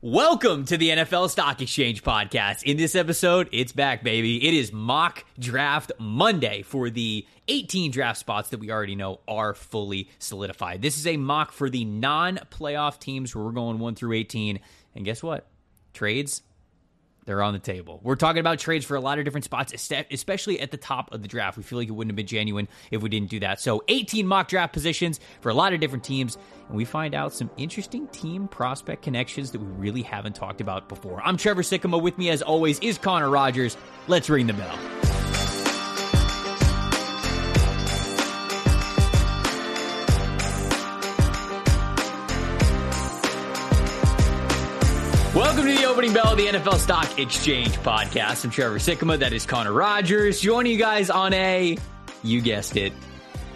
Welcome to the NFL Stock Exchange podcast. In this episode, it's back, baby. It is mock draft Monday for the 18 draft spots that we already know are fully solidified. This is a mock for the non playoff teams where we're going 1 through 18. And guess what? Trades they're on the table. We're talking about trades for a lot of different spots, especially at the top of the draft. We feel like it wouldn't have been genuine if we didn't do that. So, 18 mock draft positions for a lot of different teams, and we find out some interesting team prospect connections that we really haven't talked about before. I'm Trevor Sikkema. With me, as always, is Connor Rogers. Let's ring the bell. Welcome to the opening bell of the NFL Stock Exchange podcast. I'm Trevor Sikkema. That is Connor Rogers joining you guys on a, you guessed it,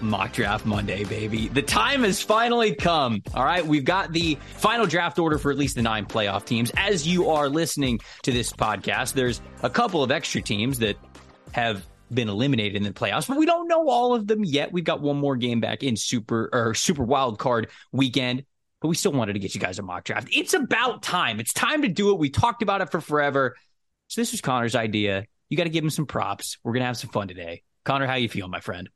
mock draft Monday, baby. The time has finally come. All right. We've got the final draft order for at least the nine playoff teams. As you are listening to this podcast, there's a couple of extra teams that have been eliminated in the playoffs, but we don't know all of them yet. We've got one more game back in super or super wild card weekend but we still wanted to get you guys a mock draft. It's about time. It's time to do it. We talked about it for forever. So this was Connor's idea. You got to give him some props. We're gonna have some fun today. Connor, how you feel, my friend?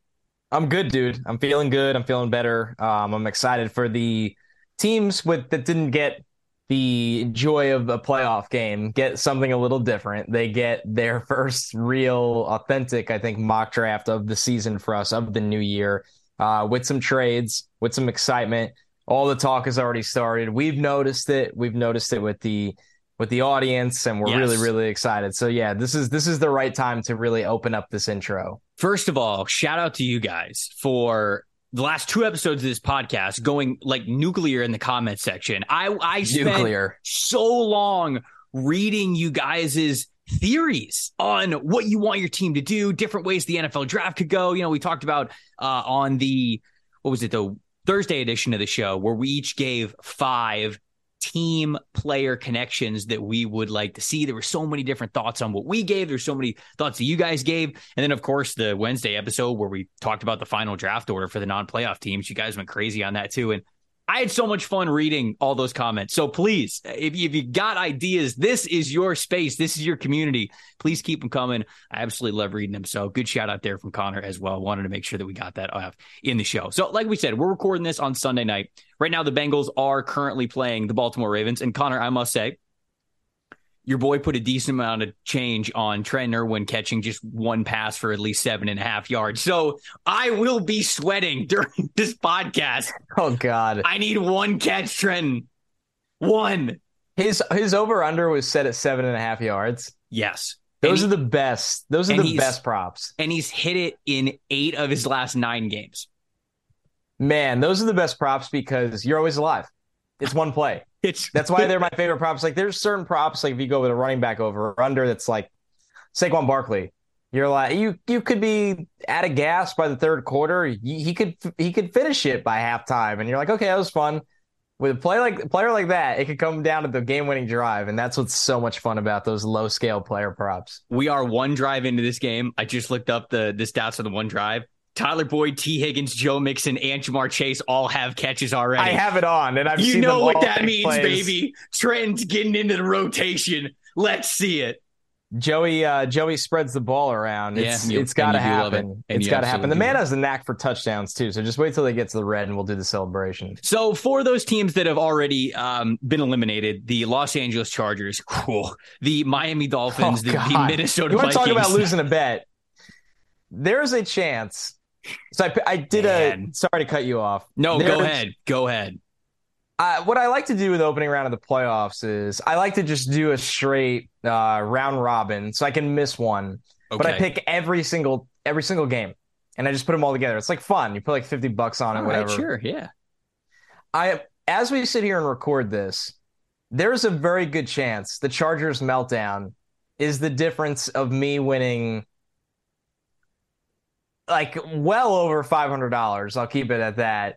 I'm good, dude. I'm feeling good. I'm feeling better. Um, I'm excited for the teams with that didn't get the joy of a playoff game get something a little different. They get their first real, authentic, I think, mock draft of the season for us of the new year, uh, with some trades, with some excitement all the talk has already started. We've noticed it. We've noticed it with the with the audience, and we're yes. really really excited. So yeah, this is this is the right time to really open up this intro. First of all, shout out to you guys for the last two episodes of this podcast going like nuclear in the comment section. I I spent nuclear. so long reading you guys's theories on what you want your team to do, different ways the NFL draft could go. You know, we talked about uh, on the what was it the Thursday edition of the show where we each gave five team player connections that we would like to see. There were so many different thoughts on what we gave. There's so many thoughts that you guys gave. And then, of course, the Wednesday episode where we talked about the final draft order for the non playoff teams. You guys went crazy on that too. And I had so much fun reading all those comments. So please, if you, if you got ideas, this is your space. This is your community. Please keep them coming. I absolutely love reading them. So good shout out there from Connor as well. Wanted to make sure that we got that off in the show. So like we said, we're recording this on Sunday night. Right now, the Bengals are currently playing the Baltimore Ravens. And Connor, I must say, your boy put a decent amount of change on Trent Irwin catching just one pass for at least seven and a half yards. So I will be sweating during this podcast. Oh God. I need one catch, Trenton. One. His his over under was set at seven and a half yards. Yes. Those he, are the best. Those are the best props. And he's hit it in eight of his last nine games. Man, those are the best props because you're always alive. It's one play. It's that's why they're my favorite props. Like there's certain props, like if you go with a running back over or under, that's like Saquon Barkley. You're like you you could be at a gas by the third quarter. He could he could finish it by halftime, and you're like, okay, that was fun. With a play like player like that, it could come down to the game winning drive, and that's what's so much fun about those low scale player props. We are one drive into this game. I just looked up the the stats of the one drive. Tyler Boyd, Tee Higgins, Joe Mixon, and Ja'Marr Chase all have catches already. I have it on, and I've you know what that means, plays. baby. Trent's getting into the rotation. Let's see it. Joey uh, Joey spreads the ball around. It's yeah, it's got to happen. It. It's got to happen. The man has a knack for touchdowns too. So just wait till they get to the red, and we'll do the celebration. So for those teams that have already um, been eliminated, the Los Angeles Chargers, cool, the Miami Dolphins, oh, the, the, Minnesota. You want to talk about losing a bet? There's a chance. So I, I did man. a. Sorry to cut you off. No, There's, go ahead. Go ahead. Uh, what I like to do with the opening round of the playoffs is I like to just do a straight uh, round robin, so I can miss one. Okay. But I pick every single every single game, and I just put them all together. It's like fun. You put like fifty bucks on it, all whatever. Right, sure, yeah. I as we sit here and record this, there's a very good chance the Chargers meltdown is the difference of me winning like well over five hundred dollars. I'll keep it at that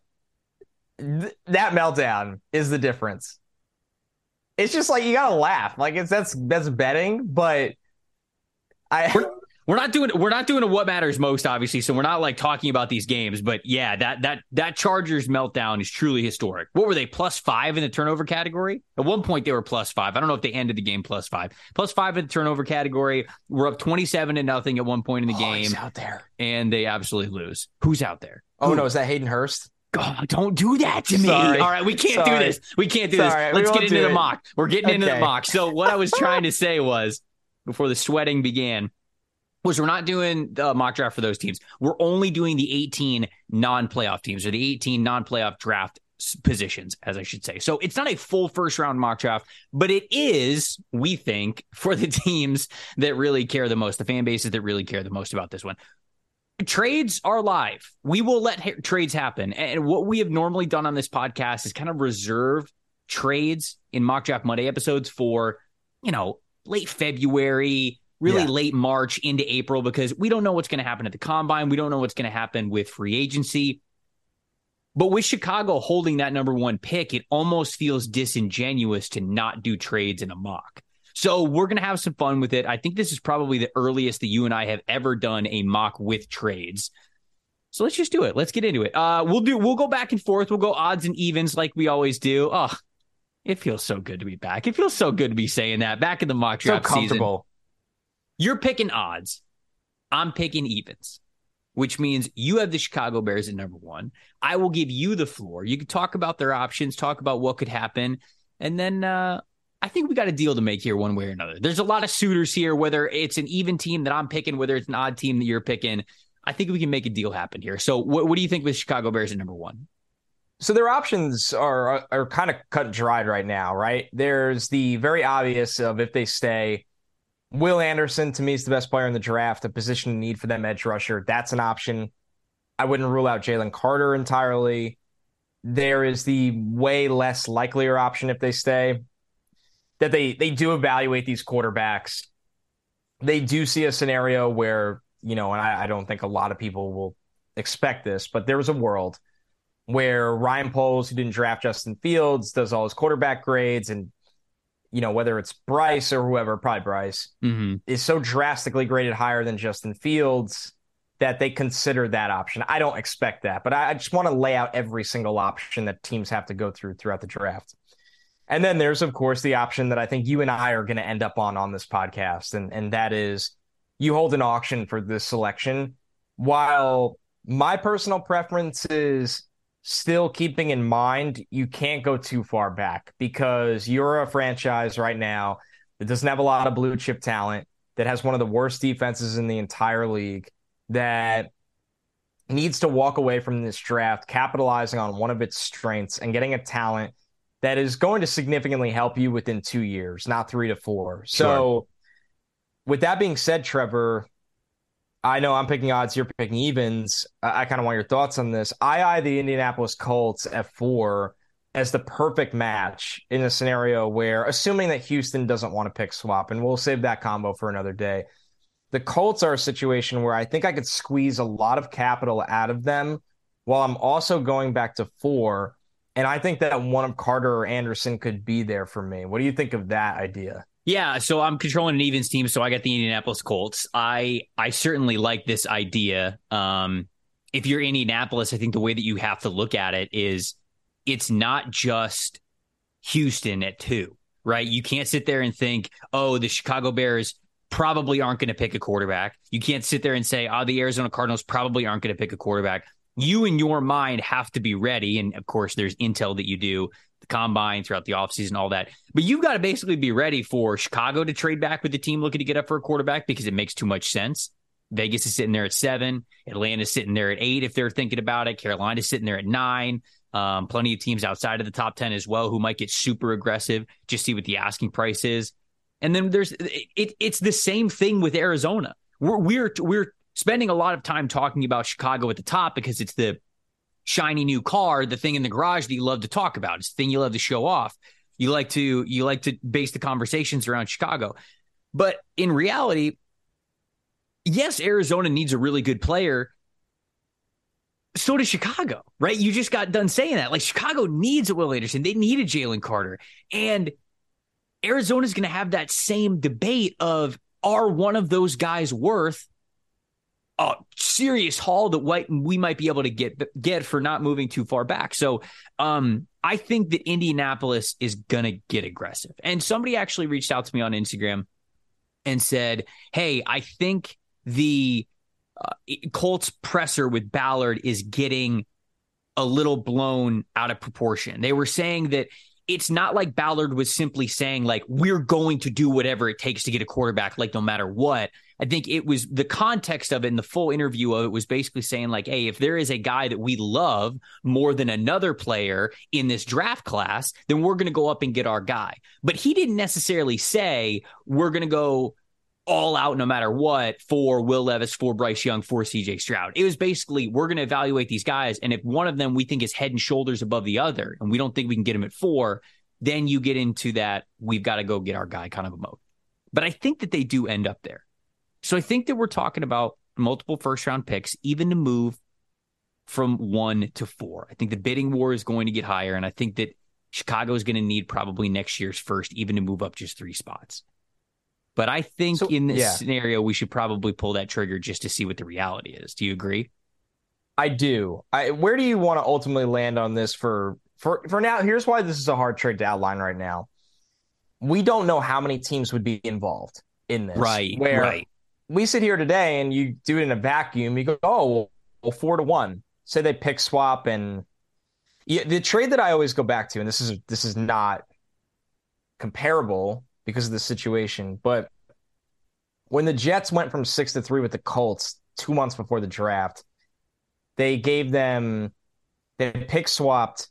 th- that meltdown is the difference. It's just like you gotta laugh. Like it's that's that's betting, but I we're, not doing we're not doing a what matters most, obviously. So we're not like talking about these games. But yeah, that that that Chargers meltdown is truly historic. What were they plus five in the turnover category? At one point they were plus five. I don't know if they ended the game plus five. Plus five in the turnover category. We're up twenty seven to nothing at one point in the oh, game. out there, and they absolutely lose. Who's out there? Oh Who? no, is that Hayden Hurst? God, don't do that to me. Sorry. All right, we can't Sorry. do this. We can't do Sorry. this. Let's get into the it. mock. We're getting okay. into the mock. So what I was trying to say was before the sweating began was we're not doing the mock draft for those teams. We're only doing the 18 non-playoff teams or the 18 non-playoff draft positions, as I should say. So it's not a full first round mock draft, but it is, we think, for the teams that really care the most, the fan bases that really care the most about this one trades are live. We will let ha- trades happen. And what we have normally done on this podcast is kind of reserve trades in mock draft Monday episodes for, you know, late February, really yeah. late March into April, because we don't know what's going to happen at the combine. We don't know what's going to happen with free agency. But with Chicago holding that number one pick, it almost feels disingenuous to not do trades in a mock. So we're going to have some fun with it. I think this is probably the earliest that you and I have ever done a mock with trades. So let's just do it. Let's get into it. Uh, we'll do. We'll go back and forth. We'll go odds and evens like we always do. Oh, it feels so good to be back. It feels so good to be saying that back in the mock draft so comfortable. You're picking odds. I'm picking evens, which means you have the Chicago Bears at number one. I will give you the floor. You can talk about their options, talk about what could happen, and then uh, I think we got a deal to make here one way or another. There's a lot of suitors here, whether it's an even team that I'm picking, whether it's an odd team that you're picking. I think we can make a deal happen here. So, what, what do you think with Chicago Bears at number one? So their options are are kind of cut and dried right now, right? There's the very obvious of if they stay, Will Anderson to me is the best player in the draft, a position need for them edge rusher. That's an option. I wouldn't rule out Jalen Carter entirely. There is the way less likelier option if they stay that they they do evaluate these quarterbacks. They do see a scenario where you know, and I, I don't think a lot of people will expect this, but there was a world where Ryan Poles, who didn't draft Justin Fields, does all his quarterback grades and you know, whether it's Bryce or whoever, probably Bryce, mm-hmm. is so drastically graded higher than Justin Fields that they consider that option. I don't expect that, but I, I just want to lay out every single option that teams have to go through throughout the draft. And then there's, of course, the option that I think you and I are going to end up on on this podcast, and and that is you hold an auction for this selection. While my personal preference is still keeping in mind you can't go too far back because you're a franchise right now that doesn't have a lot of blue chip talent, that has one of the worst defenses in the entire league, that needs to walk away from this draft capitalizing on one of its strengths and getting a talent that is going to significantly help you within two years, not three to four. So, with that being said, Trevor, I know I'm picking odds, you're picking evens. I, I kind of want your thoughts on this. I eye the Indianapolis Colts at four as the perfect match in a scenario where, assuming that Houston doesn't want to pick swap, and we'll save that combo for another day. The Colts are a situation where I think I could squeeze a lot of capital out of them while I'm also going back to four and I think that one of Carter or Anderson could be there for me. What do you think of that idea? Yeah, so I'm controlling an evens team, so I got the Indianapolis Colts. I I certainly like this idea. Um, if you're Indianapolis, I think the way that you have to look at it is it's not just Houston at two, right? You can't sit there and think, oh, the Chicago Bears probably aren't going to pick a quarterback. You can't sit there and say, oh, the Arizona Cardinals probably aren't going to pick a quarterback. You in your mind have to be ready. And of course, there's intel that you do, the combine throughout the offseason, all that. But you've got to basically be ready for Chicago to trade back with the team looking to get up for a quarterback because it makes too much sense. Vegas is sitting there at seven. Atlanta's sitting there at eight if they're thinking about it. Carolina's sitting there at nine. Um, plenty of teams outside of the top 10 as well who might get super aggressive, just see what the asking price is. And then there's it, it's the same thing with Arizona. We're, we're, we're spending a lot of time talking about Chicago at the top because it's the shiny new car, the thing in the garage that you love to talk about. It's the thing you love to show off. You like to you like to base the conversations around Chicago. But in reality, yes, Arizona needs a really good player, so does Chicago, right? You just got done saying that. Like Chicago needs a Will Anderson. They need a Jalen Carter. And Arizona's going to have that same debate of are one of those guys worth a serious haul that we might be able to get get for not moving too far back. So um, I think that Indianapolis is to get aggressive. And somebody actually reached out to me on Instagram and said, "Hey, I think the uh, Colts presser with Ballard is getting a little blown out of proportion. They were saying that it's not like Ballard was simply saying like we're going to do whatever it takes to get a quarterback like no matter what. I think it was the context of it and the full interview of it was basically saying like hey if there is a guy that we love more than another player in this draft class then we're going to go up and get our guy. But he didn't necessarily say we're going to go all out no matter what for Will Levis, for Bryce Young, for CJ Stroud. It was basically we're going to evaluate these guys. And if one of them we think is head and shoulders above the other, and we don't think we can get him at four, then you get into that we've got to go get our guy kind of a mode. But I think that they do end up there. So I think that we're talking about multiple first round picks, even to move from one to four. I think the bidding war is going to get higher. And I think that Chicago is going to need probably next year's first, even to move up just three spots. But I think so, in this yeah. scenario, we should probably pull that trigger just to see what the reality is. Do you agree? I do. I, where do you want to ultimately land on this for for for now? Here's why this is a hard trade to outline right now. We don't know how many teams would be involved in this. Right. Where right. We sit here today and you do it in a vacuum, you go, oh, well, four to one. Say they pick swap and yeah, the trade that I always go back to, and this is this is not comparable because of the situation. But when the Jets went from six to three with the Colts two months before the draft, they gave them they pick swapped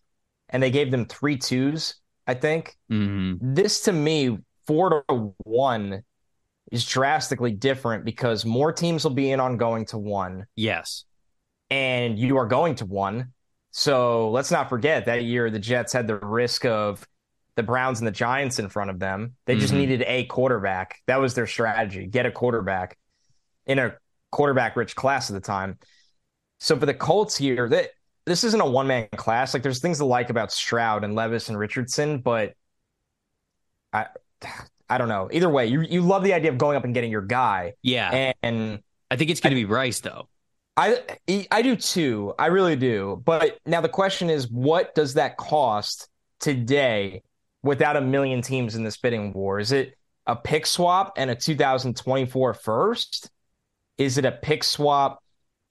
and they gave them three twos. I think mm-hmm. this to me four to one is drastically different because more teams will be in on going to one. Yes, and you are going to one. So let's not forget that year the Jets had the risk of the Browns and the Giants in front of them. They just mm-hmm. needed a quarterback. That was their strategy get a quarterback in a quarterback rich class at the time. So for the Colts here, that this isn't a one man class. Like there's things to like about Stroud and Levis and Richardson, but I I don't know. Either way, you you love the idea of going up and getting your guy. Yeah. And I think it's going to be Bryce though. I I do too. I really do. But now the question is what does that cost today without a million teams in this bidding war? Is it a pick swap and a 2024 first? Is it a pick swap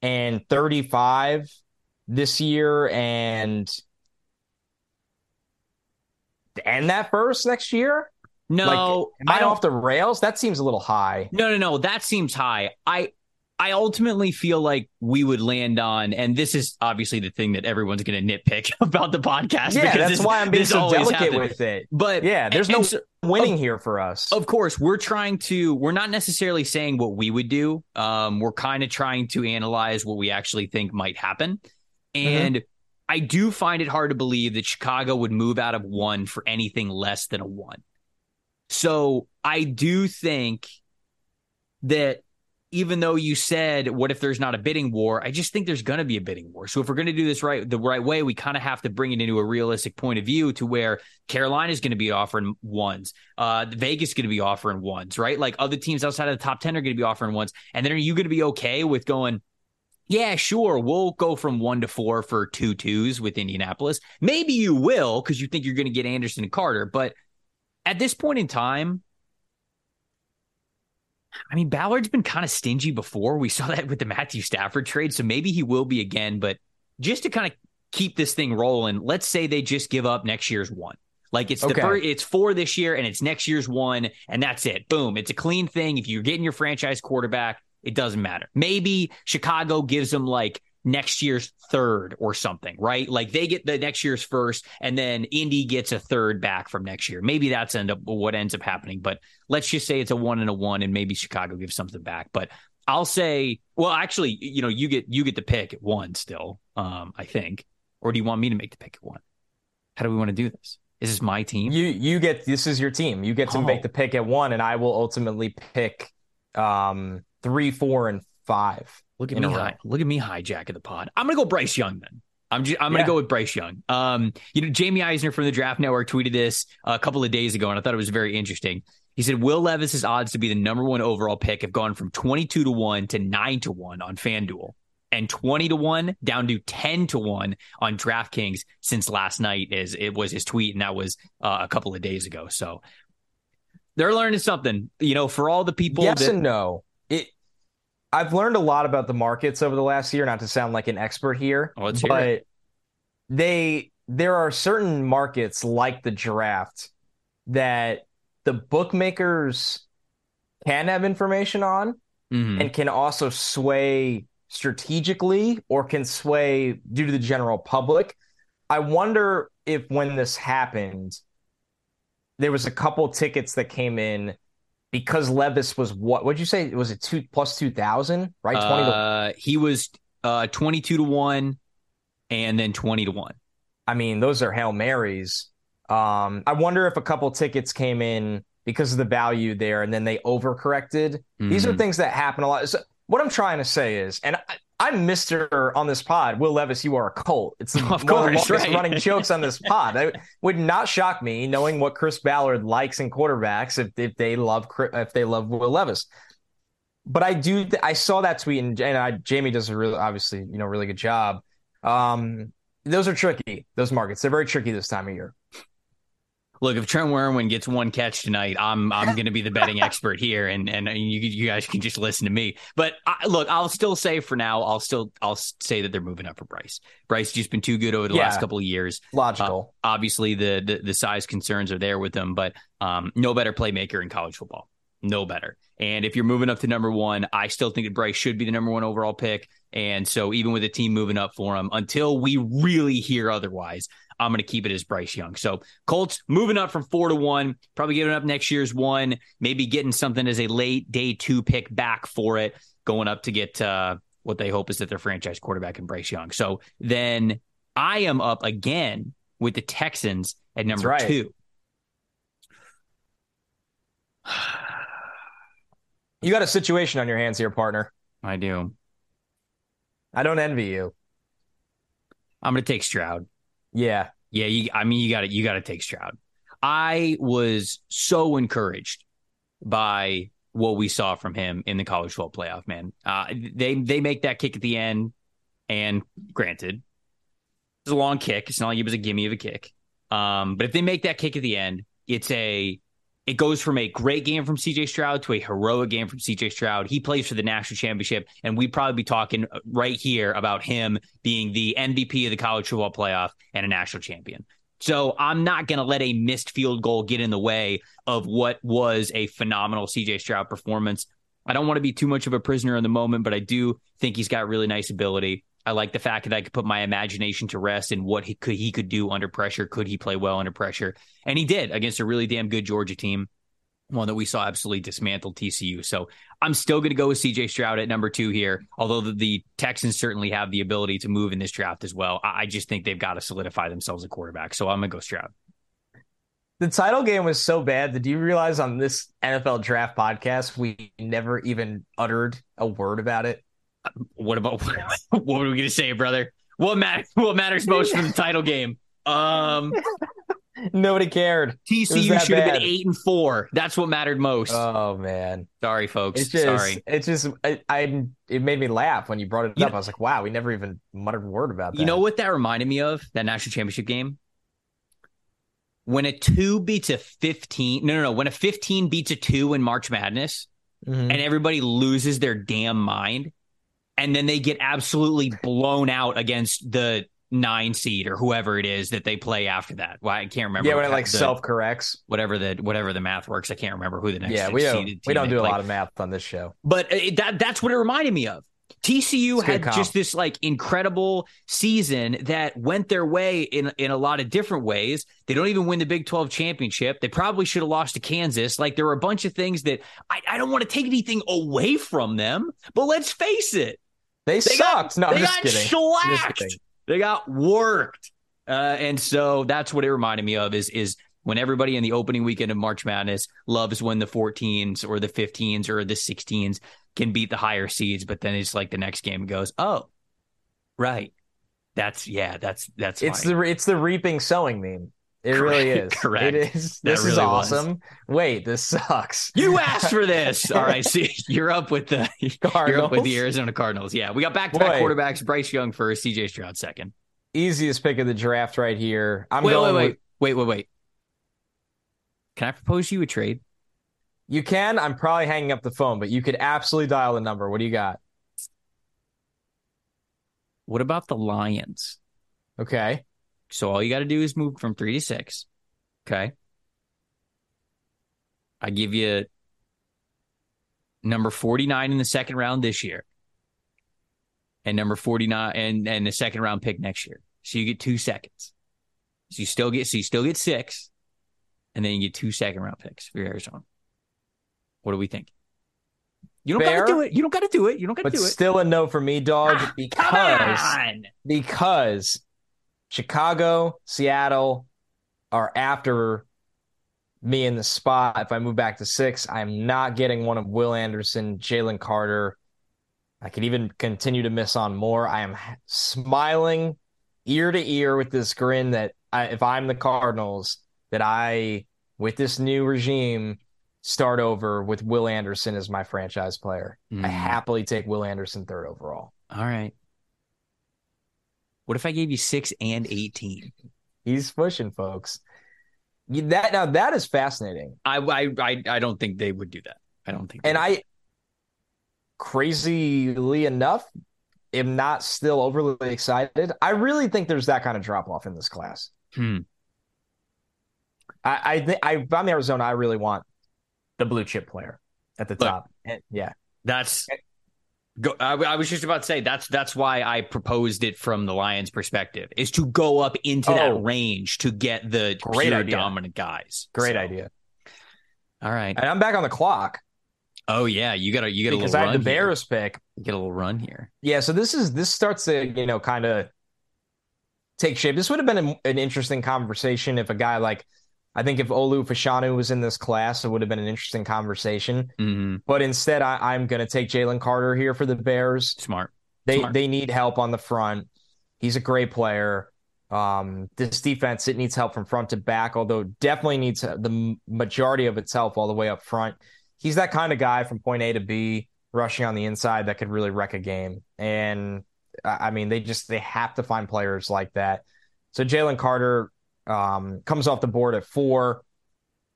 and 35 this year and and that first next year? No, like, am I, I off the rails? That seems a little high. No, no, no. That seems high. I I ultimately feel like we would land on, and this is obviously the thing that everyone's going to nitpick about the podcast. Yeah, that's this, why I'm being so delicate happened. with it. But yeah, there's no so, winning of, here for us. Of course, we're trying to. We're not necessarily saying what we would do. Um, we're kind of trying to analyze what we actually think might happen, mm-hmm. and. Mm-hmm. I do find it hard to believe that Chicago would move out of one for anything less than a one. So I do think that even though you said, what if there's not a bidding war? I just think there's going to be a bidding war. So if we're going to do this right, the right way, we kind of have to bring it into a realistic point of view to where Carolina is going to be offering ones, uh, Vegas is going to be offering ones, right? Like other teams outside of the top 10 are going to be offering ones. And then are you going to be okay with going, yeah, sure, we'll go from one to four for two twos with Indianapolis. Maybe you will because you think you're going to get Anderson and Carter. But at this point in time, I mean, Ballard's been kind of stingy before. We saw that with the Matthew Stafford trade, so maybe he will be again. But just to kind of keep this thing rolling, let's say they just give up next year's one. Like it's okay. the first, it's four this year and it's next year's one, and that's it. Boom. It's a clean thing. If you're getting your franchise quarterback, it doesn't matter. Maybe Chicago gives them like next year's third or something, right? Like they get the next year's first, and then Indy gets a third back from next year. Maybe that's end up what ends up happening. But let's just say it's a one and a one, and maybe Chicago gives something back. But I'll say, well, actually, you know, you get you get the pick at one still, um, I think. Or do you want me to make the pick at one? How do we want to do this? Is this my team? You you get this is your team. You get to oh. make the pick at one, and I will ultimately pick um three, four, and five. Look at me, hi- look at me hijacking the pod. I'm gonna go Bryce Young then. I'm just, I'm gonna go with Bryce Young. Um, you know, Jamie Eisner from the Draft Network tweeted this a couple of days ago, and I thought it was very interesting. He said Will Levis's odds to be the number one overall pick have gone from 22 to one to nine to one on FanDuel, and 20 to one down to 10 to one on DraftKings since last night. Is it was his tweet, and that was uh, a couple of days ago. So they're learning something. You know, for all the people. Yes that, and no. It I've learned a lot about the markets over the last year, not to sound like an expert here, oh, but they there are certain markets like the draft that the bookmakers can have information on mm-hmm. and can also sway strategically or can sway due to the general public. I wonder if when this happened, there was a couple tickets that came in because Levis was what? What'd you say? Was it two plus two thousand? Right? Twenty. Uh, he was uh, twenty two to one, and then twenty to one. I mean, those are hail marys. Um, I wonder if a couple tickets came in because of the value there, and then they overcorrected. Mm-hmm. These are mm-hmm. things that happen a lot. So what I'm trying to say is, and I, I'm Mister on this pod. Will Levis, you are a cult. It's of one course, of the right. running jokes on this pod. It would not shock me knowing what Chris Ballard likes in quarterbacks if, if they love if they love Will Levis. But I do. I saw that tweet and, and I, Jamie does a really obviously you know really good job. Um, those are tricky. Those markets they're very tricky this time of year look, if Trent Irwin gets one catch tonight, I'm I'm going to be the betting expert here, and and you you guys can just listen to me. But I, look, I'll still say for now, I'll still I'll say that they're moving up for Bryce. Bryce just been too good over the yeah, last couple of years. Logical. Uh, obviously, the, the the size concerns are there with them, but um, no better playmaker in college football. No better. And if you're moving up to number one, I still think that Bryce should be the number one overall pick. And so even with the team moving up for him, until we really hear otherwise, I'm going to keep it as Bryce Young. So Colts moving up from four to one, probably giving up next year's one, maybe getting something as a late day two pick back for it, going up to get uh, what they hope is that their franchise quarterback in Bryce Young. So then I am up again with the Texans at number right. two. You got a situation on your hands here, partner. I do. I don't envy you. I'm going to take Stroud. Yeah. Yeah, you, I mean you got to you got to take Stroud. I was so encouraged by what we saw from him in the college football playoff, man. Uh, they they make that kick at the end, and granted, it's a long kick. It's not like it was a gimme of a kick. Um, but if they make that kick at the end, it's a it goes from a great game from CJ Stroud to a heroic game from CJ Stroud. He plays for the national championship, and we'd probably be talking uh, right here about him being the MVP of the college football playoff and a national champion. So I'm not going to let a missed field goal get in the way of what was a phenomenal CJ Stroud performance. I don't want to be too much of a prisoner in the moment, but I do think he's got really nice ability. I like the fact that I could put my imagination to rest in what he could he could do under pressure. Could he play well under pressure? And he did against a really damn good Georgia team, one that we saw absolutely dismantle TCU. So I'm still going to go with CJ Stroud at number two here, although the, the, Texans certainly have the ability to move in this draft as well. I, I just think they've got to solidify themselves a quarterback. So I'm going to go Stroud. The title game was so bad. Did you realize on this NFL draft podcast, we never even uttered a word about it? What about what were we gonna say, brother? What matters? What matters most for the title game? Um, nobody cared. TCU should have been eight and four. That's what mattered most. Oh man, sorry, folks. It's just, sorry. It's just I, I, It made me laugh when you brought it you up. Know, I was like, wow, we never even muttered a word about that. You know what that reminded me of? That national championship game. When a two beats a fifteen, no, no, no. When a fifteen beats a two in March Madness, mm-hmm. and everybody loses their damn mind, and then they get absolutely blown out against the nine seed or whoever it is that they play after that. Well, I can't remember. Yeah, when it like self corrects, whatever the whatever the math works. I can't remember who the next. Yeah, we don't we don't do a lot of math on this show, but it, that that's what it reminded me of. TCU had just this like incredible season that went their way in in a lot of different ways. They don't even win the Big 12 championship. They probably should have lost to Kansas. Like there were a bunch of things that I, I don't want to take anything away from them, but let's face it. They, they sucked. Got, no, they got shellacked. They got worked. Uh, and so that's what it reminded me of is is when everybody in the opening weekend of March Madness loves when the 14s or the 15s or the 16s can beat the higher seeds, but then it's like the next game goes, oh, right, that's yeah, that's that's it's the it's the reaping sowing meme. It correct, really is. Correct. It is. This really is awesome. Was. Wait, this sucks. You asked for this. All right. See, you're up with the Cardinals. You're up with the Arizona Cardinals. Yeah, we got back to back quarterbacks. Bryce Young first, CJ Stroud second. Easiest pick of the draft right here. I'm wait, going. Wait, wait, wait, wait, wait. Can I propose you a trade? You can. I'm probably hanging up the phone, but you could absolutely dial the number. What do you got? What about the Lions? Okay. So all you got to do is move from three to six. Okay. I give you number 49 in the second round this year and number 49 and, and the second round pick next year. So you get two seconds. So you still get, so you still get six and then you get two second round picks for your Arizona. What do we think? You don't got to do it. You don't got to do it. You don't got to do it. Still a no for me, dog, ah, because because Chicago, Seattle are after me in the spot. If I move back to six, I'm not getting one of Will Anderson, Jalen Carter. I could even continue to miss on more. I am smiling ear to ear with this grin that I, if I'm the Cardinals, that I, with this new regime, start over with Will Anderson as my franchise player. Mm. I happily take Will Anderson third overall. All right. What if I gave you six and 18? He's pushing, folks. That now that is fascinating. I I I don't think they would do that. I don't think. And I, crazily enough, am not still overly excited. I really think there's that kind of drop off in this class. Hmm. I I I if I'm Arizona, I really want the blue chip player at the Look, top. And, yeah, that's Go, I, I, was just about to say that's that's why I proposed it from the Lions' perspective is to go up into oh, that range to get the great idea. dominant guys. Great so. idea. All right, and I'm back on the clock. Oh yeah, you got to you got because I had the Bears here. pick. You get a little run here. Yeah, so this is this starts to you know kind of take shape. This would have been a, an interesting conversation if a guy like I think if Olu Fashanu was in this class, it would have been an interesting conversation. Mm-hmm. But instead, I, am going to take Jalen Carter here for the Bears. Smart. They Smart. they need help on the front. He's a great player. Um, this defense it needs help from front to back, although definitely needs the majority of itself all the way up front. He's that kind of guy from point A to B, rushing on the inside that could really wreck a game. And I mean, they just they have to find players like that. So Jalen Carter, um, comes off the board at four.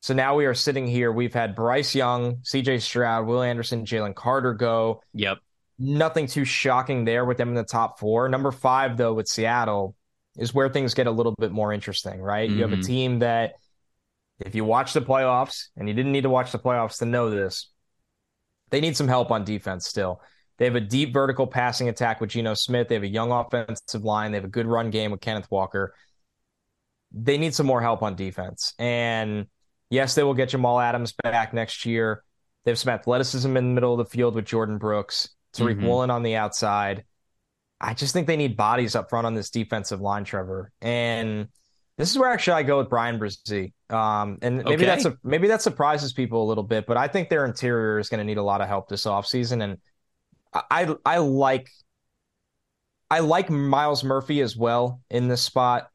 So now we are sitting here. We've had Bryce Young, CJ Stroud, Will Anderson, Jalen Carter go. Yep. Nothing too shocking there with them in the top four. Number five, though, with Seattle, is where things get a little bit more interesting, right? Mm-hmm. You have a mm-hmm. team that, if you watch the playoffs, and you didn't need to watch the playoffs to know this, they need some help on defense still. They have a deep vertical passing attack with Geno Smith. They have a young offensive line. They have a good run game with Kenneth Walker they need some more help on defense. And yes, they will get Jamal Adams back next year. They have some athleticism in the middle of the field with Jordyn Brooks, Tariq mm-hmm. Woolen on the outside. I just think they need bodies up front on this defensive line, Trevor. And this is where actually I go with Bryan Bresee. Um, and maybe okay. that's a, maybe that surprises people a little bit, but I think their interior is going to need a lot of help this offseason. And I I like I like Myles Murphy as well in this spot.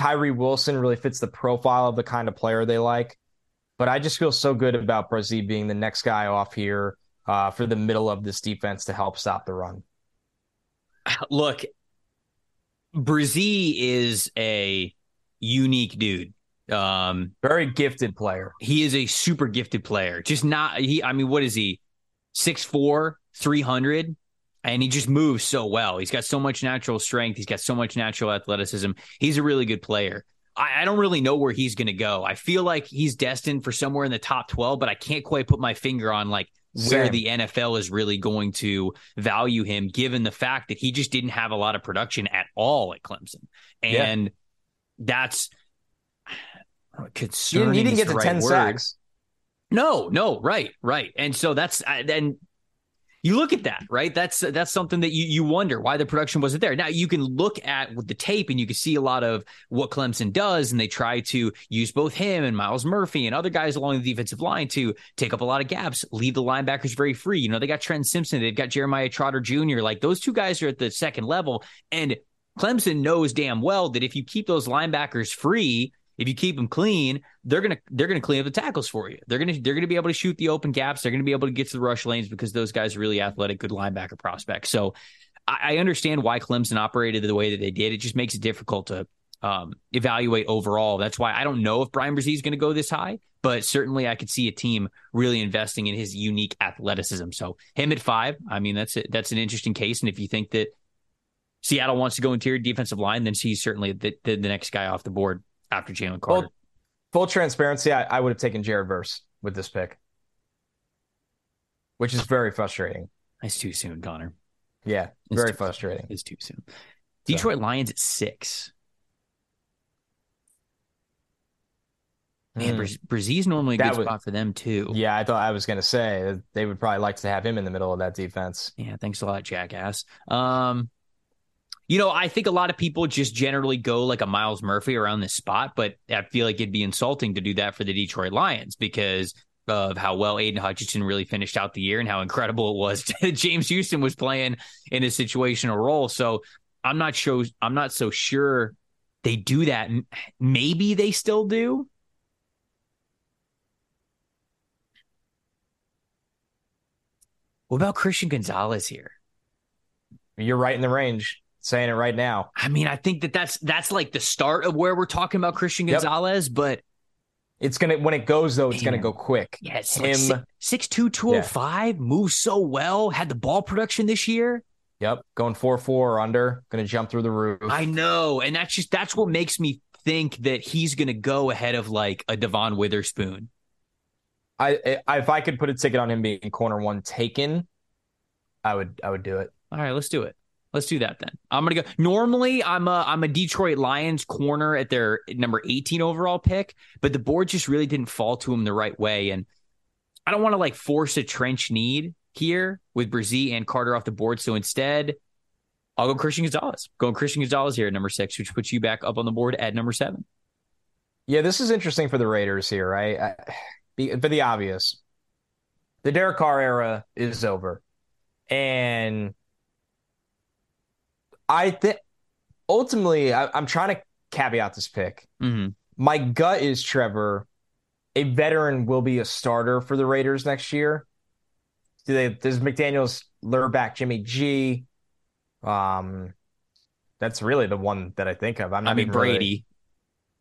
Tyree Wilson really fits the profile of the kind of player they like. But I just feel so good about Bresee being the next guy off here uh, for the middle of this defense to help stop the run. Look, Bresee is a unique dude. Um, very gifted player. He is a super gifted player. Just not he. I mean, what is he? 6'4, 300, and he just moves so well. He's got so much natural strength. He's got so much natural athleticism. He's a really good player. I, I don't really know where he's going to go. I feel like he's destined for somewhere in the top 12, but I can't quite put my finger on like where Same. the NFL is really going to value him, given the fact that he just didn't have a lot of production at all at Clemson. And yeah. that's concerning. He didn't, get to right 10 word. sacks. No, no, right, right. And so that's, uh, and you look at that, right? That's that's something that you you wonder why the production wasn't there. Now you can look at the tape and you can see a lot of what Clemson does, and they try to use both him and Myles Murphy and other guys along the defensive line to take up a lot of gaps, leave the linebackers very free. You know, they got Trent Simpson, they've got Jeremiah Trotter Jr. Like those two guys are at the second level, and Clemson knows damn well that if you keep those linebackers free, if you keep them clean, they're gonna they're gonna clean up the tackles for you. They're gonna they're gonna be able to shoot the open gaps. They're gonna be able to get to the rush lanes because those guys are really athletic, good linebacker prospects. So I, I understand why Clemson operated the way that they did. It just makes it difficult to um, evaluate overall. That's why I don't know if Bryan Bresee is going to go this high, but certainly I could see a team really investing in his unique athleticism. So him at five, I mean that's. That's an interesting case. And if you think that Seattle wants to go interior defensive line, then he's certainly the, the, the next guy off the board after Jalen Carter. Full, full transparency, I, I, would have taken Jared Verse with this pick, which is very frustrating. It's too soon, Connor. Yeah, it's very frustrating. It's too soon. Detroit so. Lions at six. Man, mm. Normally a that good would, spot for them too. Yeah, I thought I was going to say they would probably like to have him in the middle of that defense. Yeah, thanks a lot, jackass. Um, you know, I think a lot of people just generally go like a Myles Murphy around this spot, but I feel like it'd be insulting to do that for the Detroit Lions because of how well Aidan Hutchinson really finished out the year and how incredible it was James Houston was playing in a situational role. So I'm not sure I'm not so sure they do that. Maybe they still do. What about Christian Gonzalez here? You're right in the range saying it right now. I mean, I think that that's that's like the start of where we're talking about Christian Gonzalez, yep. but it's gonna when it goes though, it's man. gonna go quick. Yes, yeah, him like six two two oh five moves so well. Had the ball production this year. Yep, going four four or under, gonna jump through the roof. I know, and that's just that's what makes me think that he's gonna go ahead of like a Devon Witherspoon. I, I if I could put a ticket on him being corner one taken, I would I would do it. All right, let's do it. Let's do that then. I'm gonna go. Normally, I'm a I'm a Detroit Lions corner at their number 18 overall pick, but the board just really didn't fall to him the right way, and I don't want to like force a trench need here with Bresee and Carter off the board. So instead, I'll go Christian Gonzalez. Going Christian Gonzalez here at number six, which puts you back up on the board at number seven. Yeah, this is interesting for the Raiders here, right? I, for the obvious, the Derek Carr era is over, and I think ultimately, I, am trying to caveat this pick. Mm-hmm. My gut is Trevor, a veteran will be a starter for the Raiders next year. Do they? Does McDaniels lure back Jimmy G? Um, that's really the one that I think of. I'm not I mean Brady. Really...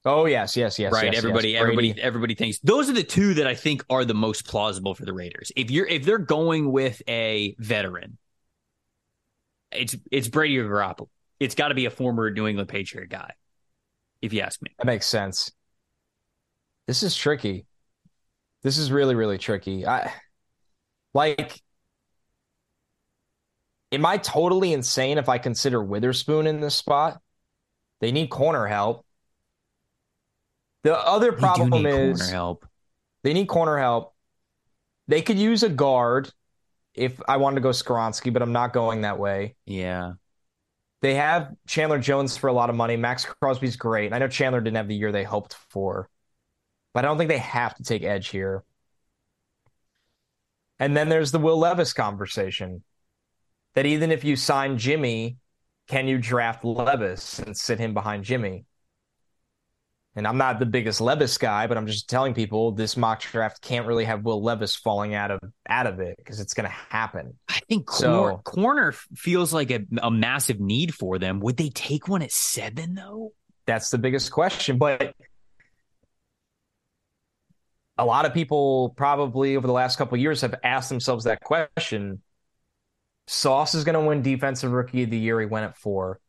Oh yes, yes, yes. Right. Yes, everybody, yes. everybody, everybody thinks those are the two that I think are the most plausible for the Raiders. If you're if they're going with a veteran, it's it's Brady or Garoppolo. It's got to be a former New England Patriot guy, if you ask me. That makes sense. This is tricky. This is really really tricky. I like. Am I totally insane if I consider Witherspoon in this spot? They need corner help. The other problem is corner help. They need corner help. They could use a guard if I wanted to go Skoronski, but I'm not going that way. Yeah. They have Chandler Jones for a lot of money. Maxx Crosby's great. I know Chandler didn't have the year they hoped for, but I don't think they have to take edge here. And then there's the Will Levis conversation that even if you sign Jimmy, can you draft Levis and sit him behind Jimmy? And I'm not the biggest Levis guy, but I'm just telling people this mock draft can't really have Will Levis falling out of out of it because it's going to happen. I think corner, so, corner feels like a, a massive need for them. Would they take one at seven though? That's the biggest question. But a lot of people probably over the last couple years have asked themselves that question. Sauce is going to win Defensive Rookie of the Year. He went at four.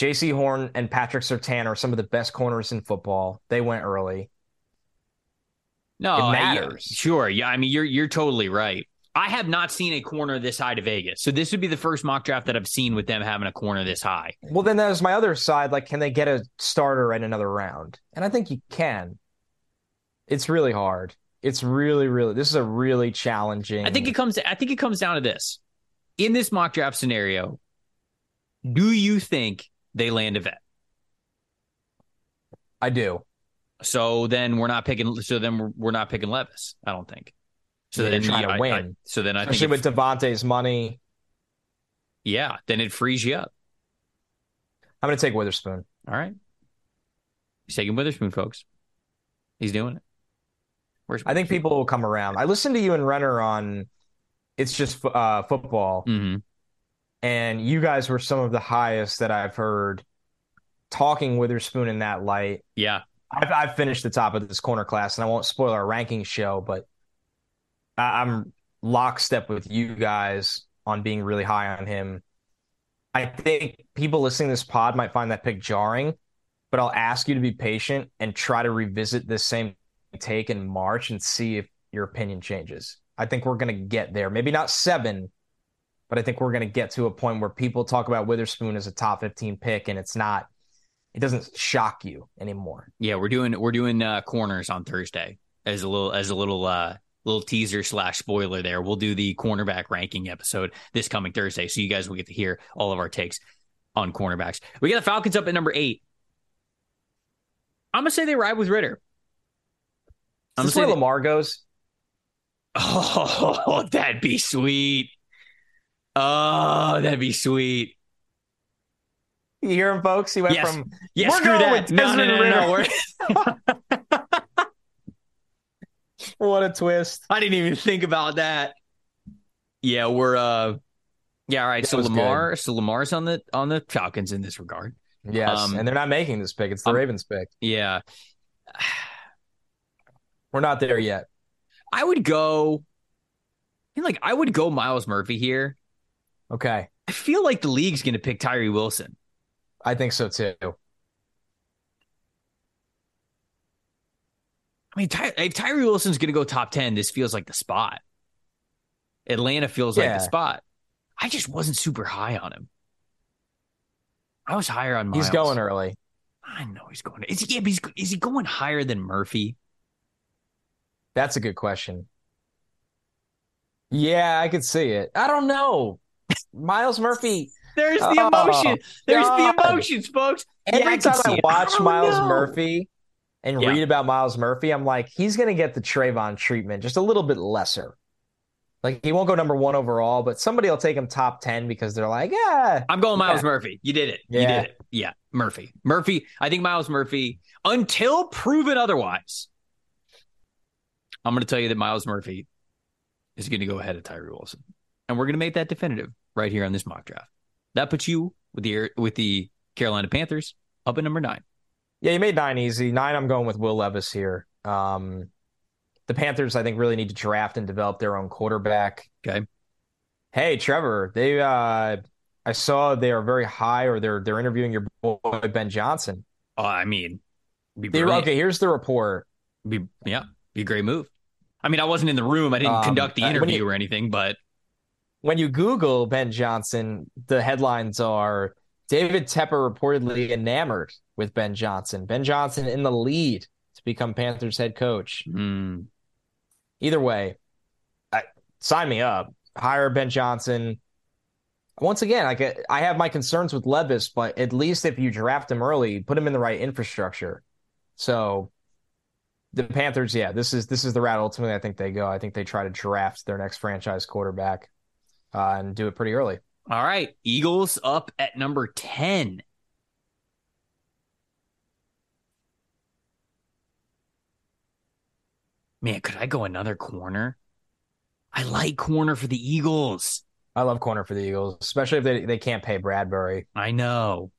Jaycee Horn and Patrick Surtain are some of the best corners in football. They went early. No, it matters. I, sure. Yeah, I mean you're you're totally right. I have not seen a corner this high to Vegas. So this would be the first mock draft that I've seen with them having a corner this high. Well, then there's my other side. Like, can they get a starter in another round? And I think you can. It's really hard. It's really, really. This is a really challenging. I think it comes. I think it comes down to this. In this mock draft scenario, do you think they land a vet? I do. So then we're not picking. So then we're, we're not picking Levis. I don't think. So yeah, then trying yeah, to win. I, I, so then I Especially think with Davante's money. Yeah, then it frees you up. I'm going to take Witherspoon. All right. He's taking Witherspoon, folks. He's doing it. Where's I think people will come around. I listened to you and Renner on It's Just uh, Football. Mm-hmm. And you guys were some of the highest that I've heard talking Witherspoon in that light. Yeah. I've, I've finished the top of this corner class, and I won't spoil our ranking show, but I'm lockstep with you guys on being really high on him. I think people listening to this pod might find that pick jarring, but I'll ask you to be patient and try to revisit this same take in March and see if your opinion changes. I think we're going to get there. Maybe not seven, but I think we're going to get to a point where people talk about Witherspoon as a top 15 pick and it's not, it doesn't shock you anymore. Yeah, we're doing, we're doing uh, corners on Thursday as a little, as a little, uh, little teaser slash spoiler there. We'll do the cornerback ranking episode this coming Thursday. So you guys will get to hear all of our takes on cornerbacks. We got the Falcons up at number eight. I'm gonna say they ride with Ridder. I'm Is this where they... Lamar goes? Oh, that'd be sweet. Oh, that'd be sweet. You hear him, folks? He went yes. from yes, screw that. No, no, no, no, no. what a twist. I didn't even think about that. Yeah, we're uh yeah, all right. That so Lamar, good. so Lamar's on the on the Falcons in this regard. Yes, um, and they're not making this pick. It's the um, Ravens pick. Yeah. We're not there yet. I would go I mean, like I would go Myles Murphy here. Okay. I feel like the league's going to pick Tyree Wilson. I think so too. I mean, Ty- if Tyree Wilson's going to go top 10, this feels like the spot. Atlanta feels yeah. like the spot. I just wasn't super high on him. I was higher on Myles. He's going early. I know he's going. Is he? Yeah, he's, is he going higher than Murphy? That's a good question. Yeah, I could see it. I don't know. Myles Murphy. There's the oh, emotion. Oh, There's God. the emotions, folks. Every yeah, time I, I watch oh, I Myles know. Murphy, and yeah. read about Myles Murphy, I'm like, he's going to get the Travon treatment, just a little bit lesser. Like he won't go number one overall, but somebody will take him top ten because they're like, yeah. I'm going Miles yeah. Murphy. You did it. You did it. Yeah, Murphy. Murphy. I think Myles Murphy, until proven otherwise, I'm going to tell you that Myles Murphy is going to go ahead of Tyree Wilson, and we're going to make that definitive right here on this mock draft. That puts you with the with the Carolina Panthers up at number nine. Yeah, you made nine easy. Nine, I'm going with Will Levis here. Um, the Panthers, I think, really need to draft and develop their own quarterback. Okay. Hey, Trevor, they uh, I saw they are very high, or they're they're interviewing your boy Ben Johnson. Oh, I mean, they, okay. Here's the report. Be yeah, be a great move. I mean, I wasn't in the room. I didn't um, conduct the interview you, or anything, but when you Google Ben Johnson, the headlines are David Tepper reportedly enamored with Ben Johnson. Ben Johnson in the lead to become Panthers head coach. Mm. Either way, I, sign me up. Hire Ben Johnson. Once again, like I have my concerns with Levis, but at least if you draft him early, put him in the right infrastructure. So the Panthers, yeah, this is this is the route ultimately I think they go. I think they try to draft their next franchise quarterback uh, and do it pretty early. All right. Eagles up at number 10. Man, could I go another corner? I like corner for the Eagles. I love corner for the Eagles, especially if they, they can't pay Bradberry. I know.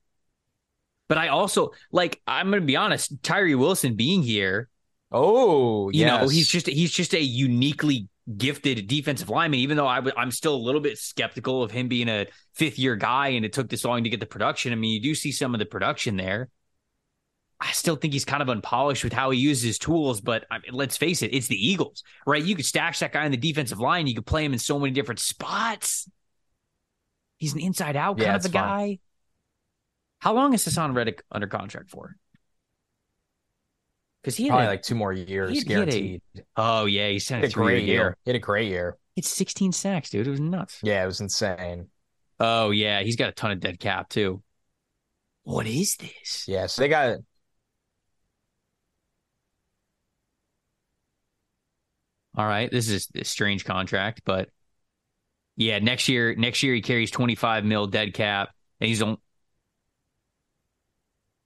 But I also like I'm gonna be honest, Tyree Wilson being here, Oh, you yes. know, he's just he's just a uniquely gifted defensive lineman. Even though i w- I'm still a little bit skeptical of him being a fifth year guy, and it took this long to get the production. I mean, you do see some of the production there. I still think he's kind of unpolished with how he uses his tools, but I mean, let's face it, it's the Eagles, right? You could stash that guy in the defensive line. You could play him in so many different spots. He's an inside out kind yeah, of a guy. How long is Haason Reddick under contract for? Because he had probably a, like two more years he guaranteed. A, oh yeah, he had a, a great year. He had a great year. It's 16 sacks, dude. It was nuts. Yeah, it was insane. Oh yeah, he's got a ton of dead cap too. What is this? Yeah, so they got All right, this is a strange contract, but yeah, next year, next year he carries 25 mil dead cap, and he's on,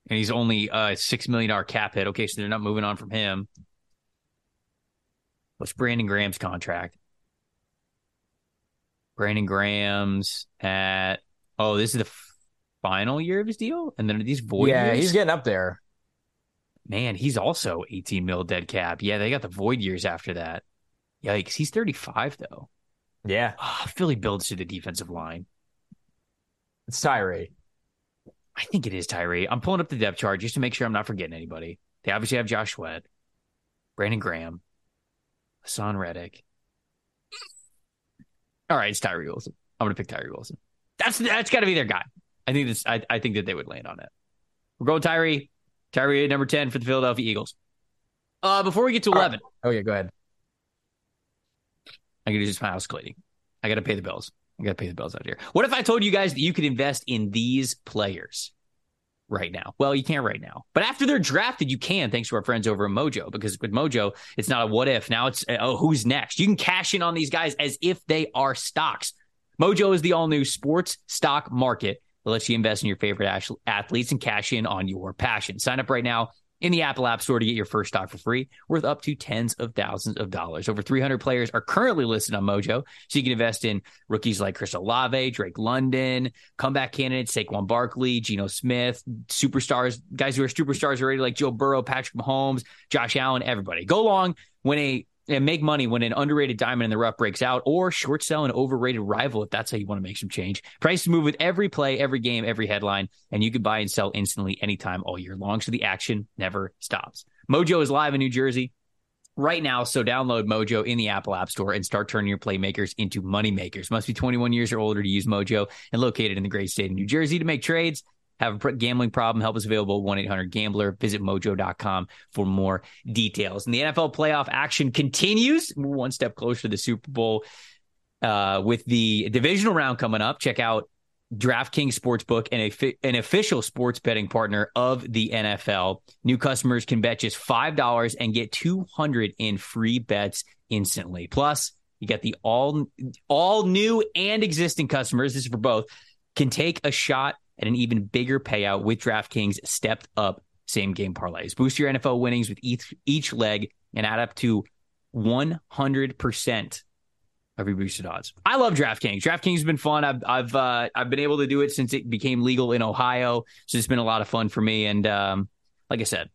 and he's only a six million dollar cap hit. Okay, so they're not moving on from him. What's Brandon Graham's contract? Brandon Graham's at oh, this is the final year of his deal, and then these void. Years? Yeah, years? he's getting up there. Man, he's also 18 mil dead cap. Yeah, they got the void years after that. Yikes, he's 35 though. Yeah. Oh, Philly builds to the defensive line. It's Tyree. I think it is Tyree. I'm pulling up the depth chart just to make sure I'm not forgetting anybody. They obviously have Josh Sweat, Brandon Graham, Haason Reddick. All right, it's Tyree Wilson. I'm gonna pick Tyree Wilson. That's that's got to be their guy. I think this. I, I think that they would land on it. We're going Tyree. Tyree number ten for the Philadelphia Eagles. Uh, before we get to eleven. Oh yeah, go ahead. I got to do just my house cleaning. I got to pay the bills. I got to pay the bills out here. What if I told you guys that you could invest in these players right now? Well, you can't right now, but after they're drafted, you can, thanks to our friends over at Mojo. Because with Mojo, it's not a what if. Now it's uh, oh, who's next? You can cash in on these guys as if they are stocks. Mojo is the all new sports stock market that lets you invest in your favorite athletes and cash in on your passion. Sign up right now in the Apple App Store to get your first stock for free, worth up to tens of thousands of dollars. Over 300 players are currently listed on Mojo, so you can invest in rookies like Chris Olave, Drake London, comeback candidates Saquon Barkley, Geno Smith, superstars, guys who are superstars already like Joe Burrow, Patrick Mahomes, Josh Allen, everybody. Go long when a and make money when an underrated diamond in the rough breaks out or short sell an overrated rival if that's how you want to make some change. Prices move with every play, every game, every headline, and you can buy and sell instantly anytime all year long. So the action never stops. Mojo is live in New Jersey right now. So download Mojo in the Apple App Store and start turning your playmakers into money makers. Must be 21 years or older to use Mojo and located in the great state of New Jersey to make trades have a gambling problem, help is available 1 800 Gambler. Visit mojo.com for more details. And the NFL playoff action continues. We're one step closer to the Super Bowl uh, with the divisional round coming up. Check out DraftKings Sportsbook, and a, an official sports betting partner of the NFL. New customers can bet just $5 and get 200 in free bets instantly. Plus, you get the all all new and existing customers. This is for both. Can take a shot and an even bigger payout with DraftKings stepped up same game parlays. Boost your NFL winnings with each, each leg and add up to 100% of your boosted odds. I love DraftKings. DraftKings has been fun. I've I've uh, I've been able to do it since it became legal in Ohio, so it's been a lot of fun for me. And um, like I said,